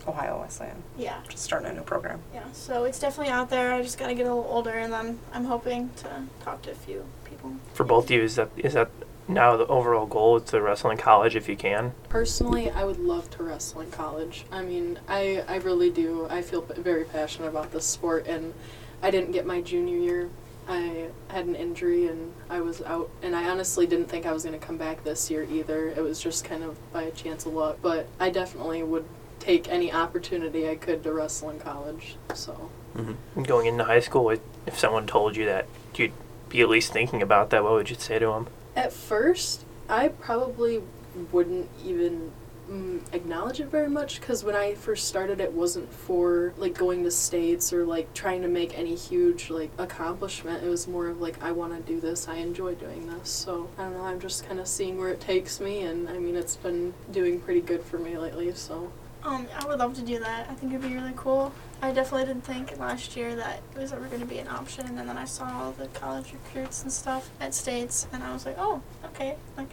Ohio Wesleyan, Yeah, just starting a new program. yeah. So it's definitely out there. I just gotta get a little older, and then I'm hoping to talk to a few people. For both of you, is that is that now the overall goal is to wrestle in college if you can? Personally, I would love to wrestle in college. I mean, I, I really do. I feel very passionate about this sport, and I didn't get my junior year. I had an injury and I was out, and I honestly didn't think I was going to come back this year either. It was just kind of by a chance of luck. But I definitely would take any opportunity I could to wrestle in college. So, Mhm. Going into high school, if if someone told you that you'd be at least thinking about that, what would you say to them? at first, I probably wouldn't even mm, acknowledge it very much because when I first started, it wasn't for like going to states or like trying to make any huge like accomplishment. It was more of like I want to do this. I enjoy doing this. So I don't know. I'm just kind of seeing where it takes me, and I mean, it's been doing pretty good for me lately. So Um, I would love to do that. I think it'd be really cool. I definitely didn't think last year that it was ever going to be an option, and then I saw all the college recruits and stuff at states, and I was like, oh, okay, like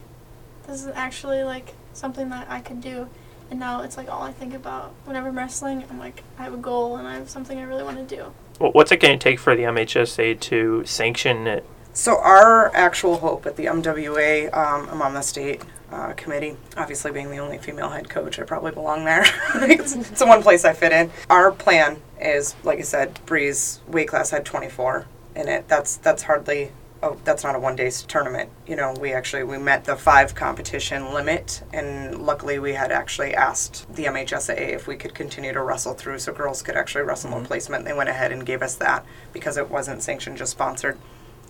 this is actually like something that I could do. And now it's like all I think about whenever I'm wrestling. I'm like, I have a goal and I have something I really want to do. Wh- What's it going to take for the MHSA to sanction it? So our actual hope at the MWA, um, I'm on the state uh, committee. Obviously, being the only female head coach, I probably belong there. (laughs) it's, it's the one place I fit in. Our plan is, like I said, Bree's weight class had 24 in it. That's that's hardly oh, that's not a one day tournament. You know, we actually we met the five competition limit, and luckily we had actually asked the MHSA if we could continue to wrestle through, so girls could actually wrestle no placement. They went ahead and gave us that because it wasn't sanctioned, just sponsored.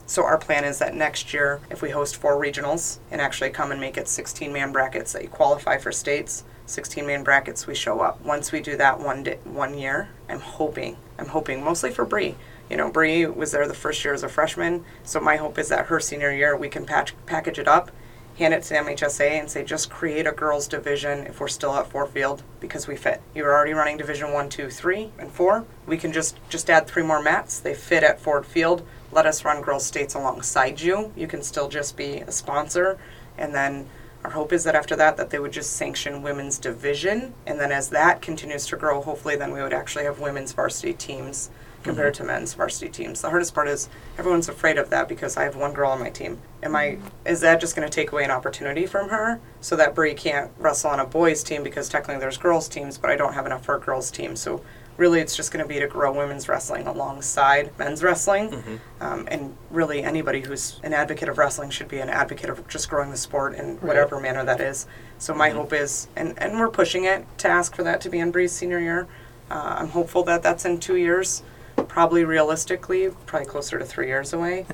So our plan is that next year, if we host four regionals and actually come and make it 16 man brackets that you qualify for states, 16 man brackets, we show up. Once we do that one one year, I'm hoping, I'm hoping mostly for Bree. You know, Bree was there the first year as a freshman, so my hope is that her senior year we can patch, package it up, hand it to MHSA, and say just create a girls division if we're still at Ford Field because we fit. You're already running Division One, Two, Three, and Four. We can just just add three more mats. They fit at Ford Field. Let us run girls states alongside you. You can still just be a sponsor, and then our hope is that after that, that they would just sanction women's division, and then as that continues to grow, hopefully, then we would actually have women's varsity teams compared mm-hmm. to men's varsity teams. The hardest part is everyone's afraid of that because I have one girl on my team. Am I? Is that just going to take away an opportunity from her so that Bree can't wrestle on a boys team because technically there's girls teams, but I don't have enough for a girls team. So really, it's just going to be to grow women's wrestling alongside men's wrestling. Um, and really, anybody who's an advocate of wrestling should be an advocate of just growing the sport in whatever manner that is. So my hope is, and, and we're pushing it to ask for that to be in Bree's senior year. Uh, I'm hopeful that that's in two years. Probably realistically, probably closer to three years away.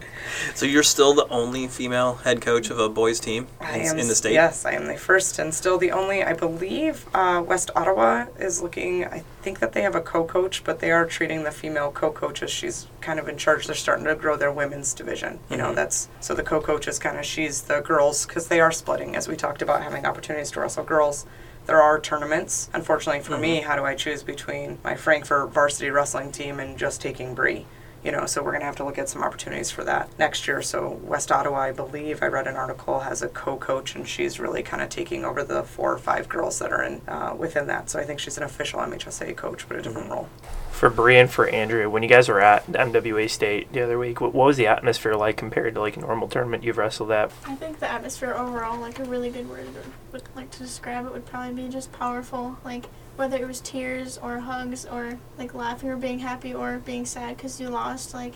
So you're still the only female head coach of a boys team in, am in the state. Yes, I am the first and still the only. I believe uh, West Ottawa is looking. I think that they have a co-coach, but they are treating the female co-coach as she's kind of in charge. They're starting to grow their women's division. You know, Mhm. that's so the co-coach is kind of she's the girls because they are splitting as we talked about having opportunities to wrestle girls. There are tournaments. Unfortunately for me, how do I choose between my Frankfort varsity wrestling team and just taking Bree? you know, so we're going to have to look at some opportunities for that next year. So West Ottawa, I believe, I read an article has a co-coach, and she's really kind of taking over the four or five girls that are in uh, within that. So I think she's an official MHSA coach, but a different role. For Bree and for Andrea, when you guys were at MWA State the other week, what, what was the atmosphere like compared to like a normal tournament you've wrestled at? I think the atmosphere overall, like a really good word would like to describe it would probably be just powerful. Like whether it was tears or hugs or like laughing or being happy or being sad because you lost, like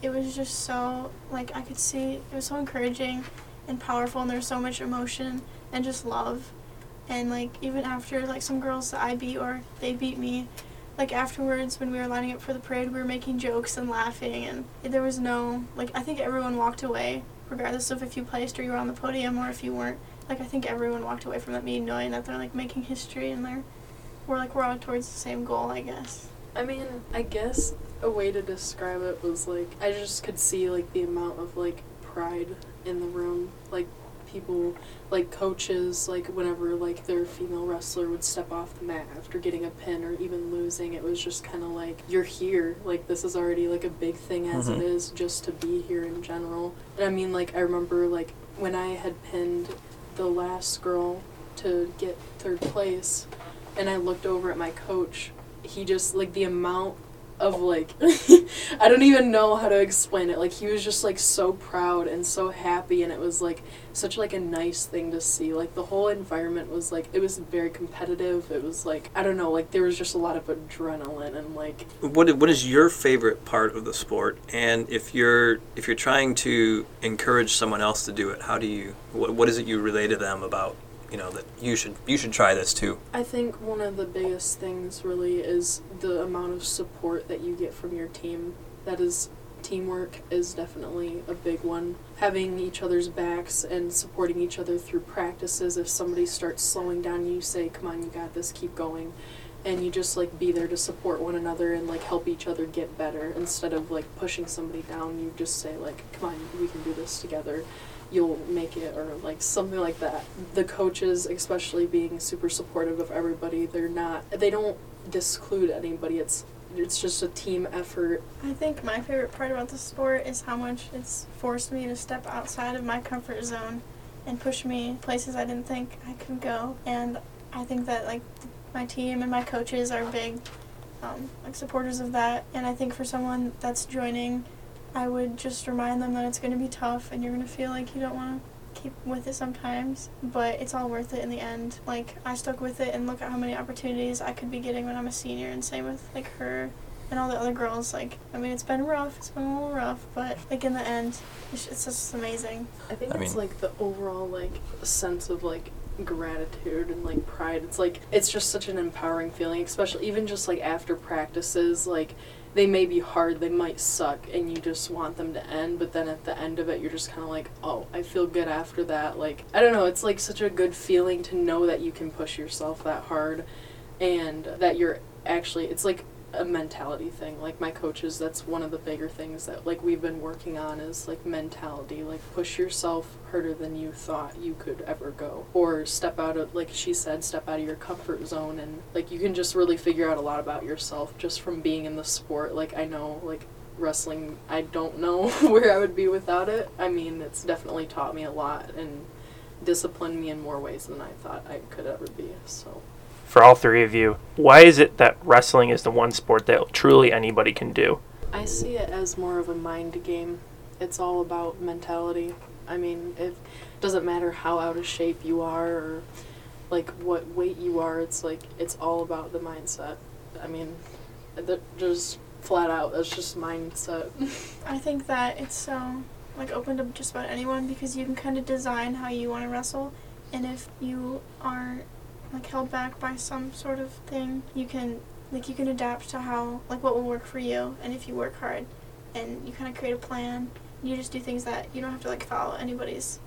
it was just so like I could see it was so encouraging and powerful and there was so much emotion and just love. And like even after like some girls that I beat or they beat me, like afterwards when we were lining up for the parade we were making jokes and laughing and there was no like I think everyone walked away regardless of if you placed or you were on the podium or if you weren't. Like I think everyone walked away from that meeting knowing that they're like making history and they're we're like we're all towards the same goal, I guess. I mean, I guess a way to describe it was like I just could see like the amount of like pride in the room, like people, like coaches, like whenever like their female wrestler would step off the mat after getting a pin or even losing, it was just kind of like you're here, like this is already like a big thing as it Mhm. is just to be here in general. And I mean, like I remember like when I had pinned the last girl to get third place and I looked over at my coach, he just like the amount of like (laughs) I don't even know how to explain it. Like he was just like so proud and so happy and it was like such like a nice thing to see. Like the whole environment was like it was very competitive. It was like I don't know, like there was just a lot of adrenaline and like What what is your favorite part of the sport? And if you're if you're trying to encourage someone else to do it, how do you what, what is it you relay to them about you know that you should you should try this too? I think one of the biggest things really is the amount of support that you get from your team. That is teamwork is definitely a big one. Having each other's backs and supporting each other through practices. If somebody starts slowing down, you say, "Come on, you got this. Keep going." And you just like be there to support one another and like help each other get better instead of like pushing somebody down. You just say like, "Come on, we can do this together." You'll make it or like something like that. The coaches especially being super supportive of everybody. They're not they don't disclude anybody. It's it's just a team effort. I think my favorite part about the sport is how much it's forced me to step outside of my comfort zone and push me places I didn't think I could go. And I think that like my team and my coaches are big um, like supporters of that. And I think for someone that's joining, I would just remind them that it's going to be tough and you're going to feel like you don't want to keep with it sometimes, but it's all worth it in the end. Like I stuck with it and look at how many opportunities I could be getting when I'm a senior and same with like her and all the other girls. Like, I mean, it's been rough. It's been a little rough, but like in the end, it's, it's just amazing. I think I it's mean- like the overall like sense of like gratitude and like pride. It's like it's just such an empowering feeling, especially even just like after practices, like they may be hard, they might suck, and you just want them to end, but then at the end of it, you're just kind of like, oh, I feel good after that. Like, I don't know, it's like such a good feeling to know that you can push yourself that hard and that you're actually, it's like a mentality thing. Like, my coaches, that's one of the bigger things that, like, we've been working on is like mentality. Like, push yourself harder than you thought you could ever go. Or step out of, like she said, step out of your comfort zone and, like, you can just really figure out a lot about yourself just from being in the sport. Like, I know, like, wrestling, I don't know (laughs) where I would be without it. I mean, it's definitely taught me a lot and disciplined me in more ways than I thought I could ever be. So, For all three of you, why is it that wrestling is the one sport that truly anybody can do? I see it as more of a mind game. It's all about mentality. I mean, it doesn't matter how out of shape you are or like what weight you are. It's like it's all about the mindset. I mean, th- just flat out, that's just mindset. (laughs) I think that it's so like open to just about anyone because you can kind of design how you want to wrestle, and if you are like held back by some sort of thing, you can like you can adapt to how like what will work for you, and if you work hard, and you kind of create a plan, you just do things that you don't have to like follow anybody's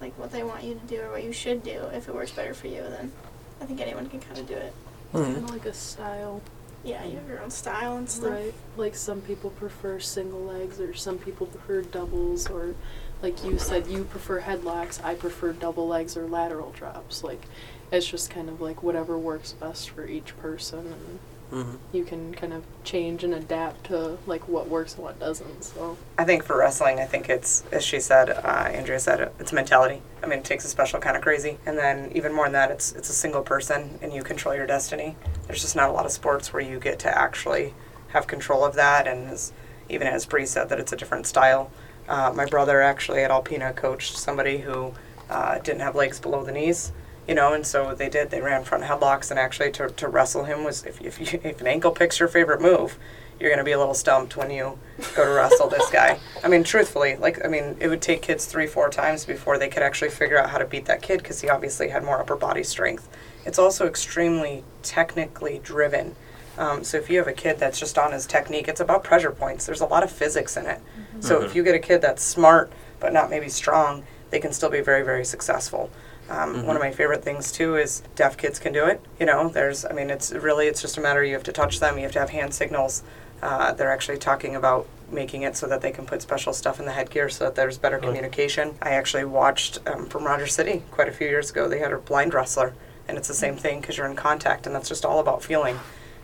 like what they want you to do or what you should do. If it works better for you, then I think anyone can kind of do it. Mhm. kind of like a style, Yeah, you have your own style and stuff. right? Like some people prefer single legs, or some people prefer doubles, or like you said, you prefer headlocks. I prefer double legs or lateral drops. Like it's just kind of like whatever works best for each person, and Mhm. you can kind of change and adapt to like what works and what doesn't. So I think for wrestling, I think it's, as she said, uh, Andrea said, it's mentality. I mean, it takes a special kind of crazy. And then even more than that, it's, it's a single person and you control your destiny. There's just not a lot of sports where you get to actually have control of that. And as, even as Bree said, that it's a different style. Uh, my brother actually at Alpena coached somebody who uh, didn't have legs below the knees. You know, and so they did, they ran front headlocks, and actually to, to wrestle him was if, if, you, (laughs) if an ankle picks your favorite move, you're going to be a little stumped when you go to wrestle this (laughs) guy. I mean, truthfully, like, I mean, it would take kids three, four times before they could actually figure out how to beat that kid because he obviously had more upper body strength. It's also extremely technically driven. Um, so if you have a kid that's just on his technique, it's about pressure points. There's a lot of physics in it. So if you get a kid that's smart but not maybe strong, they can still be very, very successful. Um, One of my favorite things too is deaf kids can do it. You know, there's, I mean, it's really, it's just a matter you have to touch them, you have to have hand signals. Uh, they're actually talking about making it so that they can put special stuff in the headgear so that there's better communication. I actually watched um, from Rogers City quite a few years ago. They had a blind wrestler, and it's the same thing because you're in contact, and that's just all about feeling.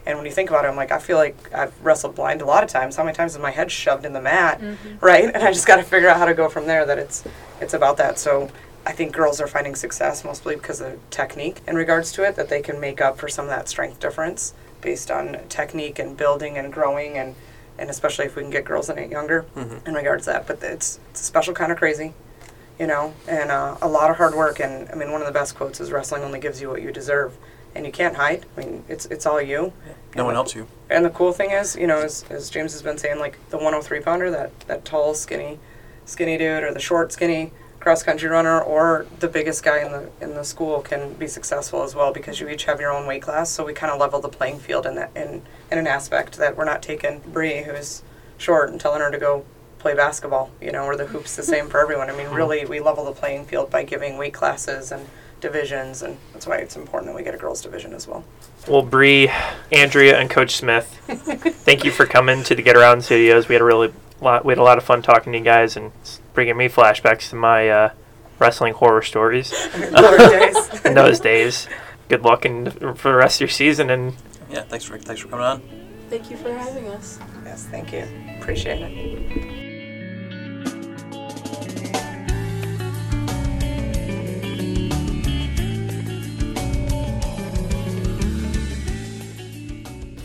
And when you think about it, I'm like, I feel like I've wrestled blind a lot of times. How many times is my head shoved in the mat, right? And I just got to figure out how to go from there. That it's it's about that. So I think girls are finding success mostly because of technique in regards to it. That they can make up for some of that strength difference based on technique and building and growing and and especially if we can get girls in it younger Mhm. in regards to that. But it's it's a special kind of crazy, you know, and uh, a lot of hard work. And I mean, one of the best quotes is wrestling only gives you what you deserve. And you can't hide. I mean, it's it's all you. No one helps you. And the cool thing is, you know, as, as James has been saying, like the 103 pounder, that, that tall, skinny, skinny dude, or the short, skinny cross country runner, or the biggest guy in the in the school can be successful as well because you each have your own weight class. So we kind of level the playing field in that in in an aspect that we're not taking Bree, who's short, and telling her to go play basketball, you know, or the hoops the same for everyone. I mean, really, we level the playing field by giving weight classes and divisions, and that's why it's important that we get a girls division as well. Well, Bree, Andrea, and Coach Smith, thank you for coming to the Get Around Studios. We had a really lot, we had a lot of fun talking to you guys, and bringing me flashbacks to my uh, wrestling horror stories (laughs) Glory days. (laughs) in those days. Good luck in, for the rest of your season, and Yeah, thanks for thanks for coming on. thank you for having us. Yes, thank you. Appreciate it.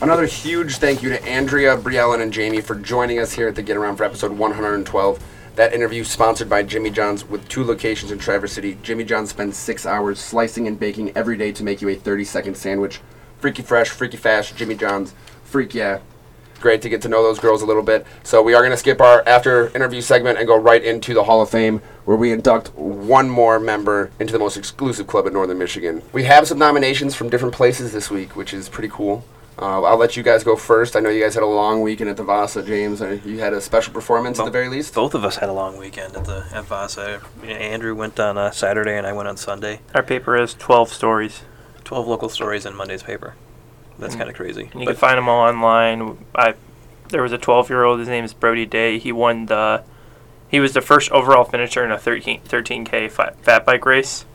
Another huge thank you to Andrea, Briellen, and Jaime for joining us here at the Get Around for episode 112. That interview sponsored by Jimmy John's with two locations in Traverse City. Jimmy John's spends six hours slicing and baking every day to make you a 30 second sandwich. Freaky fresh, freaky fast, Jimmy John's, freak yeah. Great to get to know those girls a little bit. So we are going to skip our after interview segment and go right into the Hall of Fame, where we induct one more member into the most exclusive club in Northern Michigan. We have some nominations from different places this week, which is pretty cool. Uh, I'll let you guys go first. I know you guys had a long weekend at the Vasa, James. Uh, You had a special performance at the very least. Both of us had a long weekend at the at Vasa. Andrew went on uh, Saturday and I went on Sunday. Our paper has 12 stories. Twelve local stories in Monday's paper. That's Mm. kind of crazy. And you But can find them all online. I there was a 12 year old. His name is Brody Day. He won the. He was the first overall finisher in a 13 13k fi- fat bike race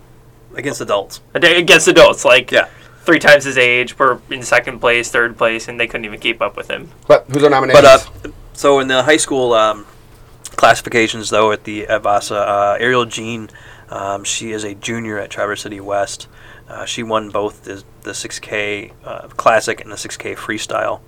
against adults. Against adults. Like Yeah. Three times his age. We're in second place, third place, and they couldn't even keep up with him. But who's our nominations? But uh, so in the high school um, classifications, though, at the at Vasa, uh, Ariel Jean, um, she is a junior at Traverse City West. Uh, she won both the, the 6K uh, Classic and the 6K Freestyle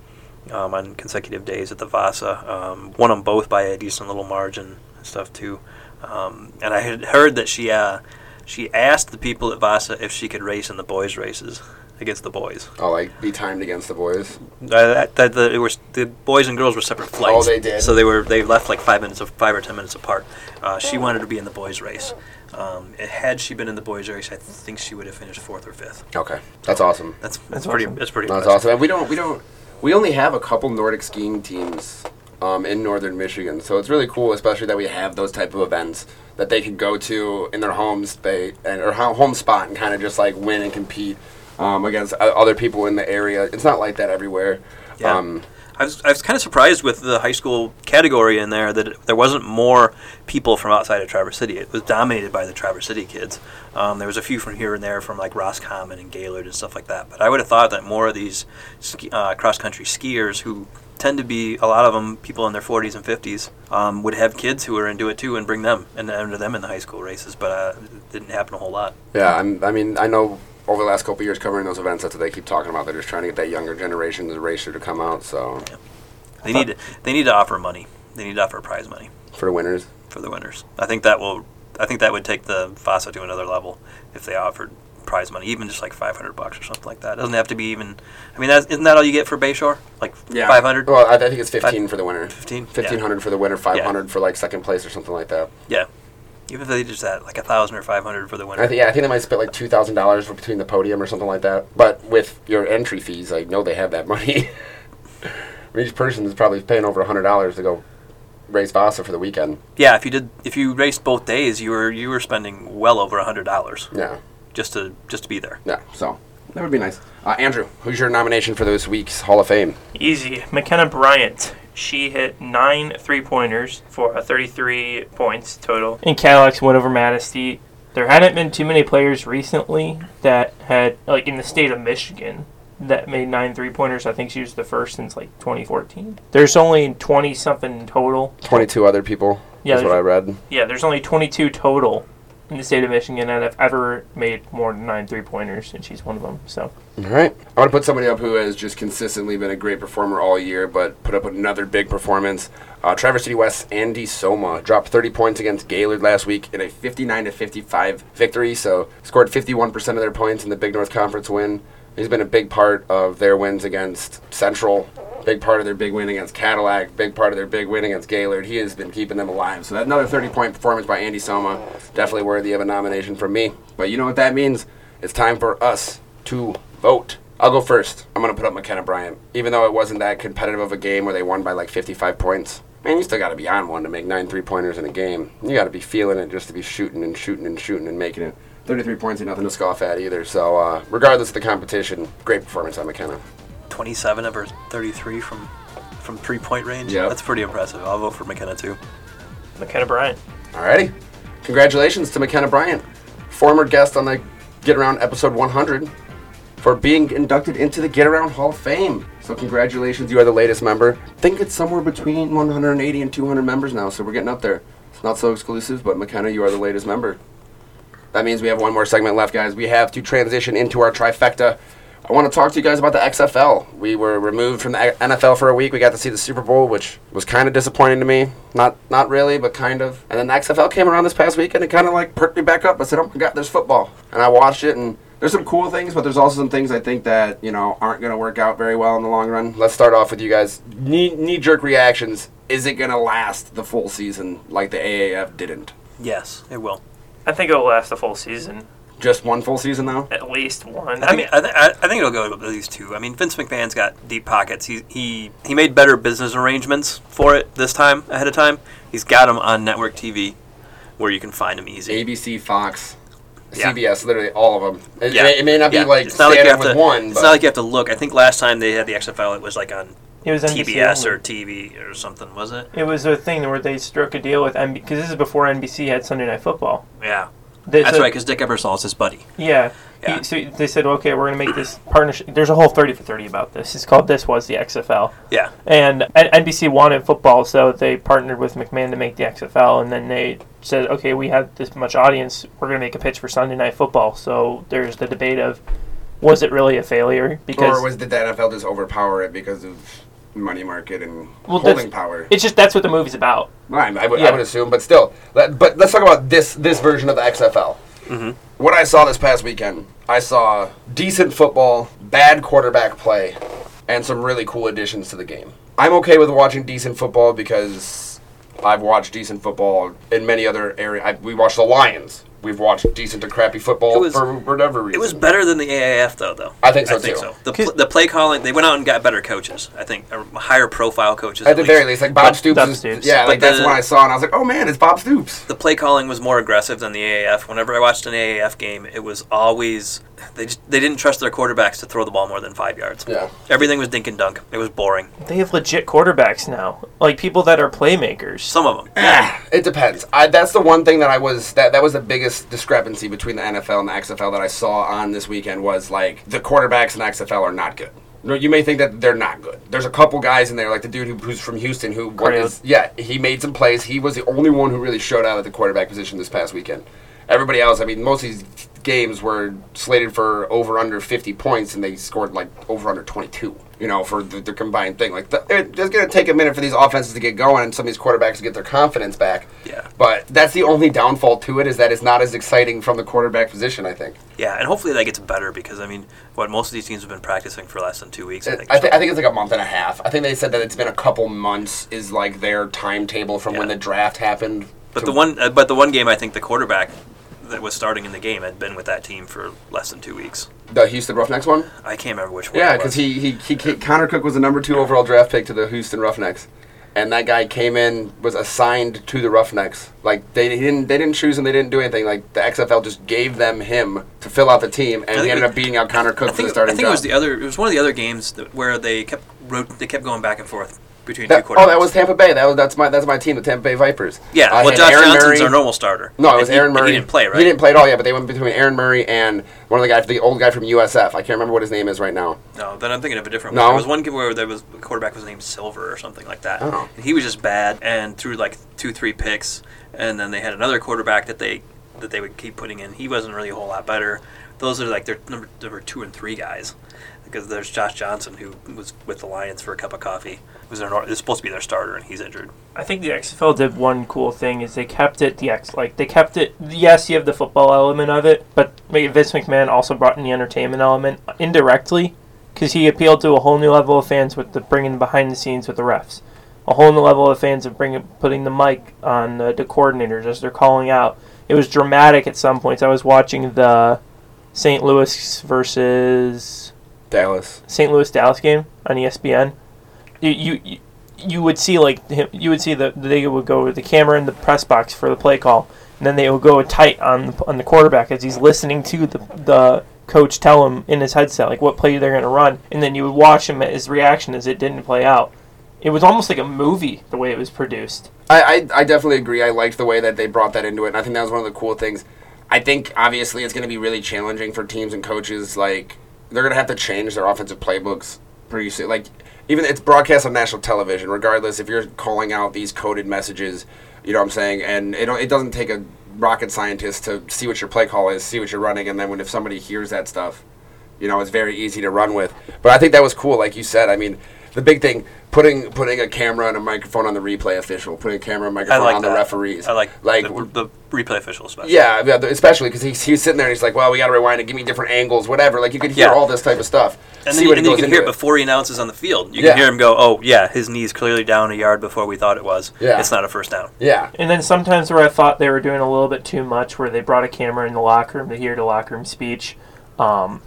um, on consecutive days at the Vasa. Um, won them both by a decent little margin and stuff too. Um, and I had heard that she uh, she asked the people at Vasa if she could race in the boys' races against the boys. I'll like be timed against the boys. Uh, that, that the, it was the boys and girls were separate flights. Oh, they did? So they were they left like five minutes of five or ten minutes apart. Uh, she wanted to be in the boys race. Um, had she been in the boys race, I think she would have finished fourth or fifth. Okay, that's awesome. That's that's, That's pretty. awesome. That's pretty. That's awesome. And we don't we don't we only have a couple Nordic skiing teams um, in northern Michigan, so it's really cool, especially that we have those type of events that they can go to in their homes, they and or ho- home spot and kind of just like win and compete um, against other people in the area. It's not like that everywhere. Yeah. Um, I was, I was kind of surprised with the high school category in there that it, there wasn't more people from outside of Traverse City. It was dominated by the Traverse City kids. Um, there was a few from here and there from like Roscommon and Gaylord and stuff like that. But I would have thought that more of these ski, uh, cross country skiers who tend to be a lot of them people in their 40s and 50s um, would have kids who are into it too and bring them and enter them in the high school races. But uh, it didn't happen a whole lot. yeah, I'm, I mean, I know over the last couple of years covering those events, that's what they keep talking about. They're just trying to get that younger generation, the racer, to come out. So They need to, they need to offer money. They need to offer prize money. for the winners. for the winners. I think that will. I think that would take the Vasa to another level if they offered prize money, even just like five hundred bucks or something like that. It doesn't have to be even. I mean, that's, isn't that all you get for Bayshore? Like five hundred, Well, I, I think it's 15 for the winner. fifteen, Fifteen hundred for the winner, five hundred for like second place or something like that. Yeah. Even if they just had like a thousand or five hundred for the winner. I think yeah, I think they might spend like two thousand dollars between the podium or something like that. But with your entry fees, I know they have that money. (laughs) Each person is probably paying over hundred dollars to go race Vasa for the weekend. yeah, if you did, if you raced both days, you were you were spending well over a hundred dollars Yeah, just to just to be there. yeah. So that would be nice. Uh, Andrew, who's your nomination for this week's Hall of Fame? Easy. Makenna Bryant. She hit nine three pointers for a 33 points total. And Cadillacs went over Manistee. There hadn't been too many players recently that had, like in the state of Michigan, that made nine three pointers. I think she was the first since like 2014. There's only 20 something total. Twenty-two other people. Yeah, that's what I read. Yeah, there's only 22 total in the state of Michigan that have ever made more than nine three pointers, and she's one of them. So All right. I want to put somebody up who has just consistently been a great performer all year, but put up another big performance. Uh, Traverse City West Andy Soma dropped 30 points against Gaylord last week in a 59 to 55 victory. So scored 51% of their points in the Big North Conference win. He's been a big part of their wins against Central, big part of their big win against Cadillac, big part of their big win against Gaylord. He has been keeping them alive. So that another 30 point performance by Andy Soma, definitely worthy of a nomination from me. But you know what that means? It's time for us to vote. I'll go first. I'm going to put up Makenna Bryant. Even though it wasn't that competitive of a game where they won by like 55 points, man, you still got to be on one to make nine three pointers in a game. You got to be feeling it just to be shooting and shooting and shooting and making it. 33 points ain't nothing to scoff at either. So, uh, regardless of the competition, great performance by Makenna. Twenty-seven of her thirty-three from from three-point range. Yep. that's pretty impressive. I'll vote for Makenna too. Makenna Bryant. Alrighty. Congratulations to Makenna Bryant, former guest on the Get Around episode 100, for being inducted into the Get Around Hall of Fame. So, congratulations, you are the latest member. I think it's somewhere between 180 and 200 members now, so we're getting up there. It's not so exclusive, but Makenna, you are the latest member. That means we have one more segment left, guys. We have to transition into our trifecta. I want to talk to you guys about the XFL. We were removed from the NFL for a week. We got to see the Super Bowl, which was kind of disappointing to me. Not not really, but kind of. And then the XFL came around this past week, and it kind of like perked me back up. I said, "Oh my God, there's football!" And I watched it, and there's some cool things, but there's also some things I think that you know aren't going to work out very well in the long run. Let's start off with you guys. Knee knee jerk reactions. Is it going to last the full season like the AAF didn't? Yes, it will. I think it'll last the full season, Just one full season though. at least one. I, I think, mean, I, th- I, I think it'll go at least two. I mean, Vince McMahon's got deep pockets. He he he made better business arrangements for it this time ahead of time. He's got them on network TV, where you can find them easy. ABC, Fox, Yeah. CBS, literally all of them. It, Yeah. it, may, it may not be Yeah. like It's not like you have to. one, it's but not like you have to look. I think last time they had the XFL, it was like on it was NBC TBS only. or TV or something, was it? It was a thing where they struck a deal with NBC because this is before NBC had Sunday Night Football. Yeah, They- that's so- right. Because Dick Ebersol is his buddy. Yeah. Yeah. He, so they said, okay, we're going to make this partnership. There's a whole 30 for 30 about this. It's called This Was the XFL. Yeah, And N- NBC wanted football, so they partnered with McMahon to make the XFL. And then they said, okay, we have this much audience. We're going to make a pitch for Sunday Night Football. So there's the debate of, was it really a failure? Because or was did the NFL just overpower it because of money market and Well, holding power? it's just that's what the movie's about. I, I would, I would assume, but still. Let, but let's talk about this this version of the XFL. Mhm. What I saw this past weekend, I saw decent football, bad quarterback play, and some really cool additions to the game. I'm okay with watching decent football because I've watched decent football in many other areas. I, we watched the Lions. We've watched decent to crappy football was- for whatever reason. it was better than the AAF though. Though I think so, I think too. so. The, pl- the play calling, they went out and got better coaches. I think or higher profile coaches. At the very least, like Bob But Stoops. Is, Stoops. Yeah, But like that's the- when I saw, and I was like, "Oh man, it's Bob Stoops." the play calling was more aggressive than the AAF. Whenever I watched an AAF game, it was always they just they didn't trust their quarterbacks to throw the ball more than five yards. Yeah. Everything was dink and dunk. It was boring. They have legit quarterbacks now, like people that are playmakers. Some of them. Ah, it depends. I, that's the one thing that I was that that was the biggest discrepancy between the NFL and the XFL that I saw on this weekend was like the quarterbacks in XFL are not good. No, You may think that they're not good. There's a couple guys in there, like the dude who, who's from Houston, who what Craig. is yeah, he made some plays. He was the only one who really showed out at the quarterback position this past weekend. Everybody else, I mean, most of these games were slated for over under 50 points, and they scored like over under 22. You know, for the, the combined thing. Like, the, it's going to take a minute for these offenses to get going, and some of these quarterbacks to get their confidence back. Yeah. But that's the only downfall to it is that it's not as exciting from the quarterback position. I think. Yeah, and hopefully that gets better because I mean, what most of these teams have been practicing for less than two weeks. I I think. think, I think it's like a month and a half. I think they said that it's been a couple months is like their timetable from when the draft happened. but the one, uh, but the one game I think the quarterback that was starting in the game had been with that team for less than two weeks. the Houston Roughnecks one. I can't remember which one. Yeah, because he, he, he, he Connor Cook was the number two overall draft pick to the Houston Roughnecks, and that guy came in was assigned to the Roughnecks. Like they didn't they didn't choose him, they didn't do anything. Like the XFL just gave them him to fill out the team, and he ended it- up beating out Connor Cook I for think, the starting I think job. it was the other. It was one of the other games where they kept rot- they kept going back and forth between That- two quarterbacks. oh, that was Tampa Bay. That was that's my that's my team, the Tampa Bay Vipers. Yeah, I well, Josh Aaron Johnson's Murray- our normal starter. No, it was he- Aaron Murray. He didn't play, right? He didn't play at all yet, but they went between Aaron Murray and one of the guys, the old guy from USF. I can't remember what his name is right now. No, then I'm thinking of a different No? one. There was one game where there was the quarterback was named Silver or something like that, Oh. and he was just bad and threw like two, three picks, and then they had another quarterback that they that they would keep putting in. He wasn't really a whole lot better. Those are like their number number two and three guys, because there's Josh Johnson who was with the Lions for a cup of coffee. Was their nor- is supposed to be their starter, and he's injured. I think the XFL did one cool thing is they kept it the X like they kept it. Yes, you have the football element of it, but Vince McMahon also brought in the entertainment element indirectly because he appealed to a whole new level of fans with the bringing behind the scenes with the refs, a whole new level of fans of bringing putting the mic on the, the coordinators as they're calling out. It was dramatic at some points. I was watching the St. Louis versus Dallas. St. Louis Dallas game on ESPN, you you you- you would see like him- you would see the they would go with the camera in the press box for the play call, and then they would go tight on the, on the quarterback as he's listening to the the coach tell him in his headset like what play they're going to run, and then you would watch him his reaction as it didn't play out. It was almost like a movie the way it was produced. I, I, I definitely agree. I liked the way that they brought that into it, and I think that was one of the cool things. I think obviously it's going to be really challenging for teams and coaches. Like they're to have to change their offensive playbooks pretty soon. Like even it's broadcast on national television, regardless if you're calling out these coded messages. You know what I'm saying? And it it doesn't take a rocket scientist to see what your play call is, see what you're running, and then when if somebody hears that stuff, you know, it's very easy to run with. But I think that was cool, like you said. I mean, the big thing putting putting a camera and a microphone on the replay official, putting a camera and I microphone like on that. the referees. I like like the, the replay official especially. yeah, yeah, especially because he's, he's sitting there and he's like, well, we got to rewind and give me different angles, whatever. Like you could hear Yeah. all this type of stuff. And see then, what and it you can hear it it. before he announces on the field. You Yeah. can hear him go, "Oh yeah, his knee's clearly down a yard before we thought it was. Yeah. It's not a first down." Yeah, And then sometimes where I thought they were doing a little bit too much, where they brought a camera in the locker room to hear the locker room speech. Um,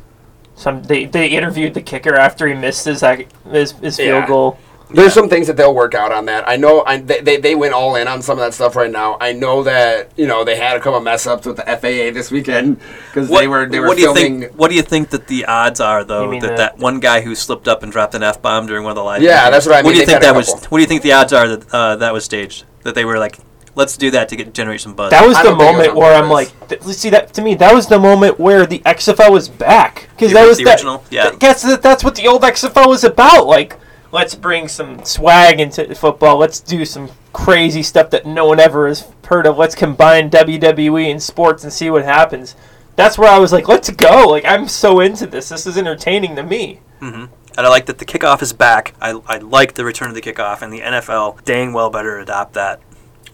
some they, they interviewed the kicker after he missed his his, his field Yeah. goal. There's some things that they'll work out on that. I know I, they, they, they went all in on some of that stuff right now. I know that you know they had a couple mess ups with the FAA this weekend because they were they were what do you filming. think? What do you think that the odds are, though, You mean that that one guy who slipped up and dropped an f bomb during one of the live? Yeah, interviews, that's what I What do you They've think that was? What do you think the odds are that uh, that was staged? That they were like, let's do that to get generate some buzz. That was I the don't think it was moment where I'm purpose. like, th- see that to me, that was the moment where the XFL was back because that was the that- original? Yeah. th- That's that, that's what the old XFL was about. Like, let's bring some swag into football. Let's do some crazy stuff that no one ever has heard of. Let's combine WWE and sports and see what happens. That's where I was like, let's go. Like, I'm so into this. This is entertaining to me. hmm And I like that the kickoff is back. I, I like the return of the kickoff, and the NFL dang well better adopt that I have to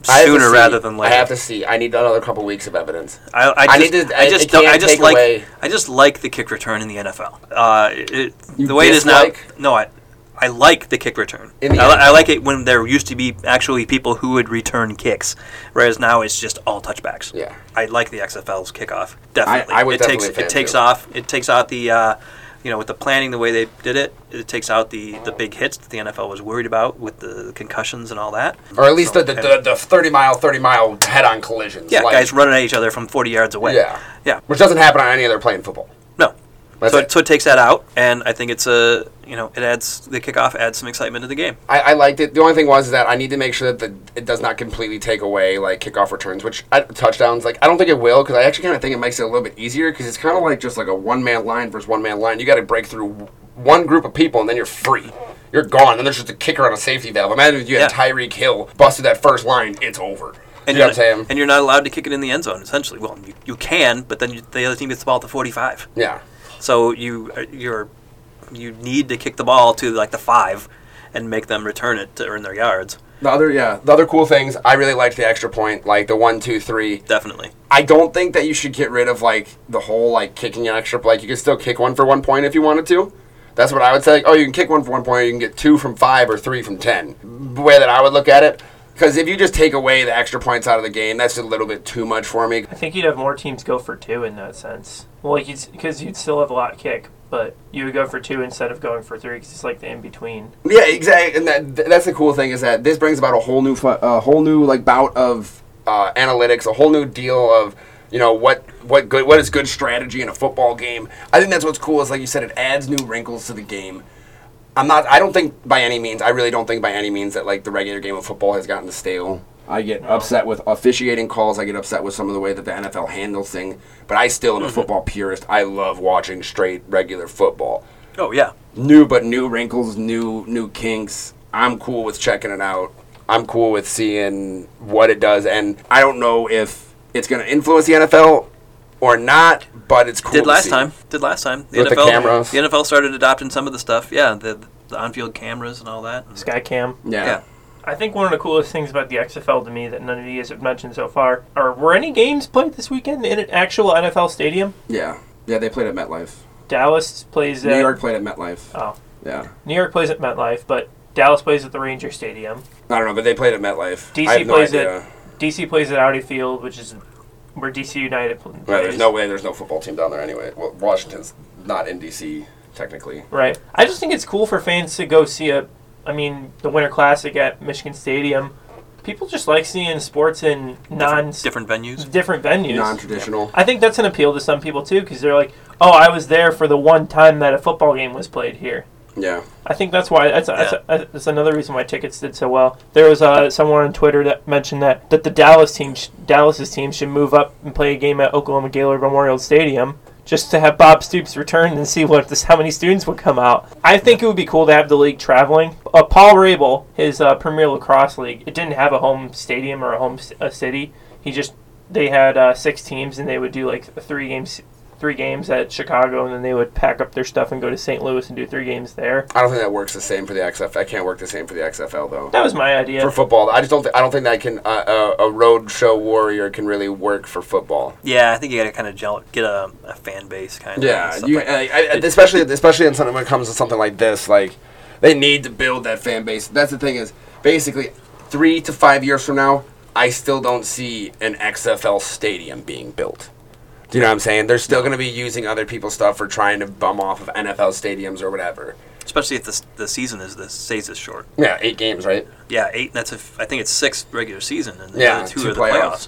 sooner rather than later. I have to see. I need another couple weeks of evidence. I, I I just, need to- I I- just, don't, I just like, away- I just like the kick return in the NFL. Uh, it, the way it is now, no, I, I like the kick return. The I, I like it when there used to be actually people who would return kicks, whereas now it's just all touchbacks. Yeah. I like the XFL's kickoff. Definitely, I was it definitely fan it takes too. off. It takes out the. Uh, you know, with the planning, the way they did it, it takes out the, the big hits that the NFL was worried about with the concussions and all that. Or at least So- the, the, the, the 30 mile, 30 mile head on collisions. yeah, like- guys running at each other from 40 yards away. Yeah. Yeah. Which doesn't happen on any other play in football. That's so, it. so it takes that out, and I think it's a you know it adds the kickoff adds some excitement to the game. I, I liked it. The only thing was that I need to make sure that the, it does not completely take away like kickoff returns, which I, touchdowns. Like I don't think it will because I actually kind of think it makes it a little bit easier because it's kind of like just like a one man line versus one man line. You got to break through one group of people and then you're free. You're gone. Then there's just a kicker on a safety valve. Imagine if you had Yeah. Tyreek Hill busted that first line. It's over. And you know you're what and you're not allowed to kick it in the end zone. Essentially, well, you, you can, but then you, the other team gets the ball at the 45. Yeah. So you you're you need to kick the ball to like the five, and make them return it to earn their yards. The other yeah, the other cool things I really liked the extra point, like the one, two, three. Definitely. I don't think that you should get rid of like the whole like kicking an extra. Like you can still kick one for one point if you wanted to. That's what I would say. Like, oh, you can kick one for one point. Or you can get two from five or three from ten. The way that I would look at it, because if you just take away the extra points out of the game, that's a little bit too much for me. I think you'd have more teams go for two in that sense. Well, like because you'd still have a lot kick, but you would go for two instead of going for three because it's like the in between. Yeah, exactly. And that, that's the cool thing is that this brings about a whole new a whole new like bout of uh, analytics, a whole new deal of you know what what good what is good strategy in a football game. I think that's what's cool is like you said, it adds new wrinkles to the game. I'm not. I don't think by any means. I really don't think by any means that like the regular game of football has gotten stale. I get upset with officiating calls. I get upset with some of the way that the NFL handles things. But I still am a mm-hmm. football purist. I love watching straight regular football Oh yeah. new but new wrinkles, new new kinks. I'm cool with checking it out. I'm cool with seeing what it does, and I don't know if it's going to influence the NFL or not, but it's cool. Did to last see. time. Did last time. The With the NFL. cameras. The NFL started adopting some of the stuff. Yeah, the, the on-field cameras and all that. Skycam. Yeah. Yeah. I think one of the coolest things about the XFL to me that none of you guys have mentioned so far are were any games played this weekend in an actual NFL stadium? yeah, yeah. They played at MetLife. Dallas plays New at York played at MetLife. Oh, Yeah, New York plays at MetLife, but Dallas plays at the Ranger Stadium. I don't know, but they played at MetLife. DC I have no plays idea. at DC plays at Audi Field, which is where DC United pl- plays. Right, there's no way. There's no football team down there anyway. Well, Washington's not in DC technically. Right. I just think it's cool for fans to go see a. I mean, the Winter Classic at Michigan Stadium. People just like seeing sports in non Different venues. different venues. Non-traditional. I think that's an appeal to some people too, because they're like, "Oh, I was there for the one time that a football game was played here." Yeah. I think that's why that's, that's, that's another reason why tickets did so well. There was uh, someone on Twitter that mentioned that that the Dallas team, sh- Dallas's team, should move up and play a game at Oklahoma Gaylord Memorial Stadium just to have Bob Stoops return and see what this, how many students would come out. I think it would be cool to have the league traveling. Uh, Paul Rabil, his uh, Premier Lacrosse league, it didn't have a home stadium or a home s- a city. He just they had uh, six teams and they would do like a three games three games at Chicago, and then they would pack up their stuff and go to St. Louis and do three games there. I don't think that works the same for the XFL. I can't work the same for the XFL though. That was my idea. For football, I just don't. Think, I don't think that can uh, a, a road show warrior can really work for football. Yeah, I think you got to kind of gel, get a, a fan base kind of. Yeah, you, I, I, especially especially in something when it comes to something like this, like they need to build that fan base. That's the thing is basically three to five years from now, I still don't see an XFL stadium being built. You know what I'm saying? They're still going to be using other people's stuff for trying to bum off of NFL stadiums or whatever. Especially if the, the season is this stays this short. Yeah, eight games, right? Yeah, eight. That's if I think it's six regular season and the Yeah, two, two are the playoffs. playoffs.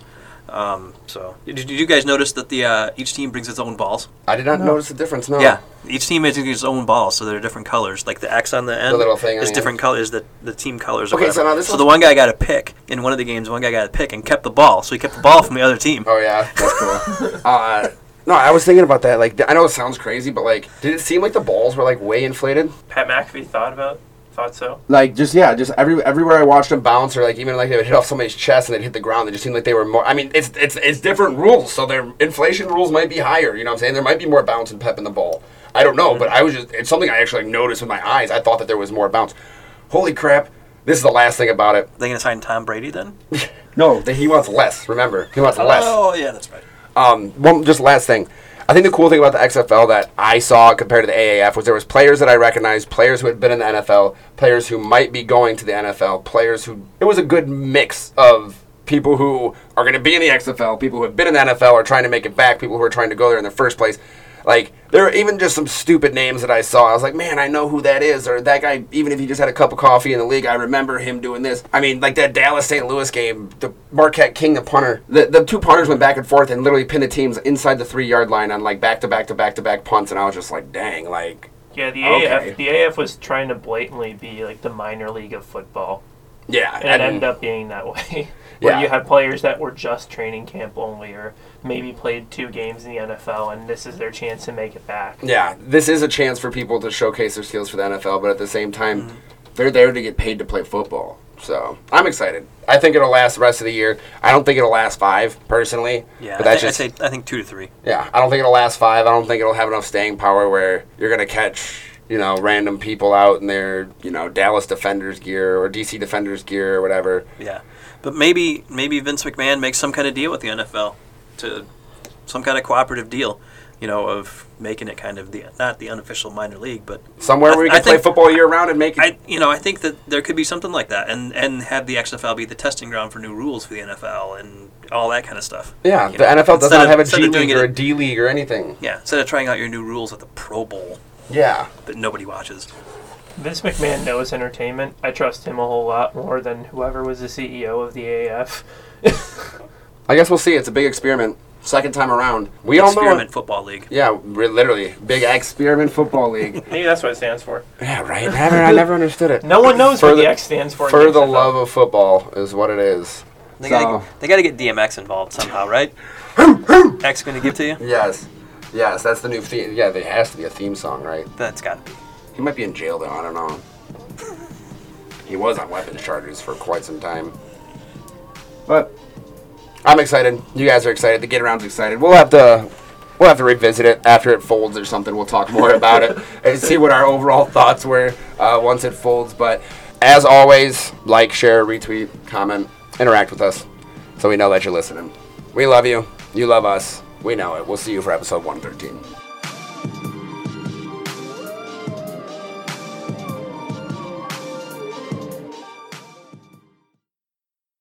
Um, so did, did you guys notice that the uh, each team brings its own balls? I did not notice the difference. No. Yeah, each team has its own balls, so they're different colors. Like the X on the end, little thing on is the different colors. The the team colors. Or Okay, so whatever. now this so was- the one guy got a pick in one of the games. One guy got a pick and kept the ball, so he kept the ball from the other team. Oh yeah, that's cool. (laughs) uh, no, I was thinking about that. Like, I know it sounds crazy, but like, did it seem like the balls were like way inflated? Pat McAfee thought about thought so. Like, just yeah, just every everywhere I watched them bounce, or like even like they would hit off somebody's chest and they'd hit the ground. They just seemed like they were more. I mean, it's it's it's different rules, so their inflation rules might be higher. You know what I'm saying? There might be more bounce and pep in the ball. I don't know, but I was just it's something I actually noticed with my eyes. I thought that there was more bounce. Holy crap! This is the last thing about it. They gonna sign Tom Brady then? (laughs) No, he wants less. Remember, he wants less. Oh yeah, that's right. Um, one just last thing. I think the cool thing about the XFL that I saw compared to the AAF was there was players that I recognized, players who had been in the NFL, players who might be going to the NFL, players who it was a good mix of people who are going to be in the XFL, people who have been in the NFL are trying to make it back, people who are trying to go there in the first place. Like there are even just some stupid names that I saw. I was like, man, I know who that is, or that guy. Even if he just had a cup of coffee in the league, I remember him doing this. I mean, like that Dallas St. Louis game, the Marquette King, the punter. The the two punters went back and forth and literally pinned the teams inside the three yard line on like back to back to back to back punts, and I was just like, dang, like Yeah, the Okay. AF the AF was trying to blatantly be like the minor league of football, yeah. and it and- ended up being that (laughs) way. Where Yeah. you had players that were just training camp only, or maybe played two games in the NFL, and this is their chance to make it back. Yeah, this is a chance for people to showcase their skills for the NFL, but at the same time, Mm-hmm. they're there to get paid to play football. So I'm excited. I think it'll last the rest of the year. I don't think it'll last five personally. Yeah, but I that's just I'd say I think two to three. yeah. I don't think it'll last five. I don't think it'll have enough staying power where you're gonna catch you know random people out in their you know Dallas Defenders gear or DC Defenders gear or whatever. Yeah, but maybe maybe Vince McMahon makes some kind of deal with the NFL to some kind of cooperative deal, you know, of making it kind of the not the unofficial minor league, but Somewhere I- where we I can play think- football year round and make it. I you know I think that there could be something like that, and and have the XFL be the testing ground for new rules for the NFL and all that kind of stuff. yeah, You the know, NFL does instead not have a instead G of doing League or a it- D League or anything. Yeah, instead of trying out your new rules at the Pro Bowl Yeah. that nobody watches. Vince McMahon knows entertainment. I trust him a whole lot more than whoever was the CEO of the AF. (laughs) I guess we'll see. It's a big experiment. Second time around. We all know. Experiment It. Football League. Yeah, re- literally. Big Experiment Football League. (laughs) Maybe that's what it stands for. yeah, right? Never, I never understood it. (laughs) No one knows For what the the- X stands for. For the XFL. love of football is what it is. They So- gotta they gotta get DMX involved somehow, right? X gonna give to you? Yes. Yes, that's the new theme. Yeah, there has to be a theme song, right? That's gotta be. He might be in jail, though. I don't know. He was on weapons charges for quite some time. But I'm excited. You guys are excited. The get around's excited. We'll have to we'll have to revisit it after it folds or something. We'll talk more about it (laughs) and see what our overall thoughts were uh, once it folds. But as always, like, share, retweet, comment, interact with us, so we know that you're listening. We love you. You love us. We know it. We'll see you for episode 113.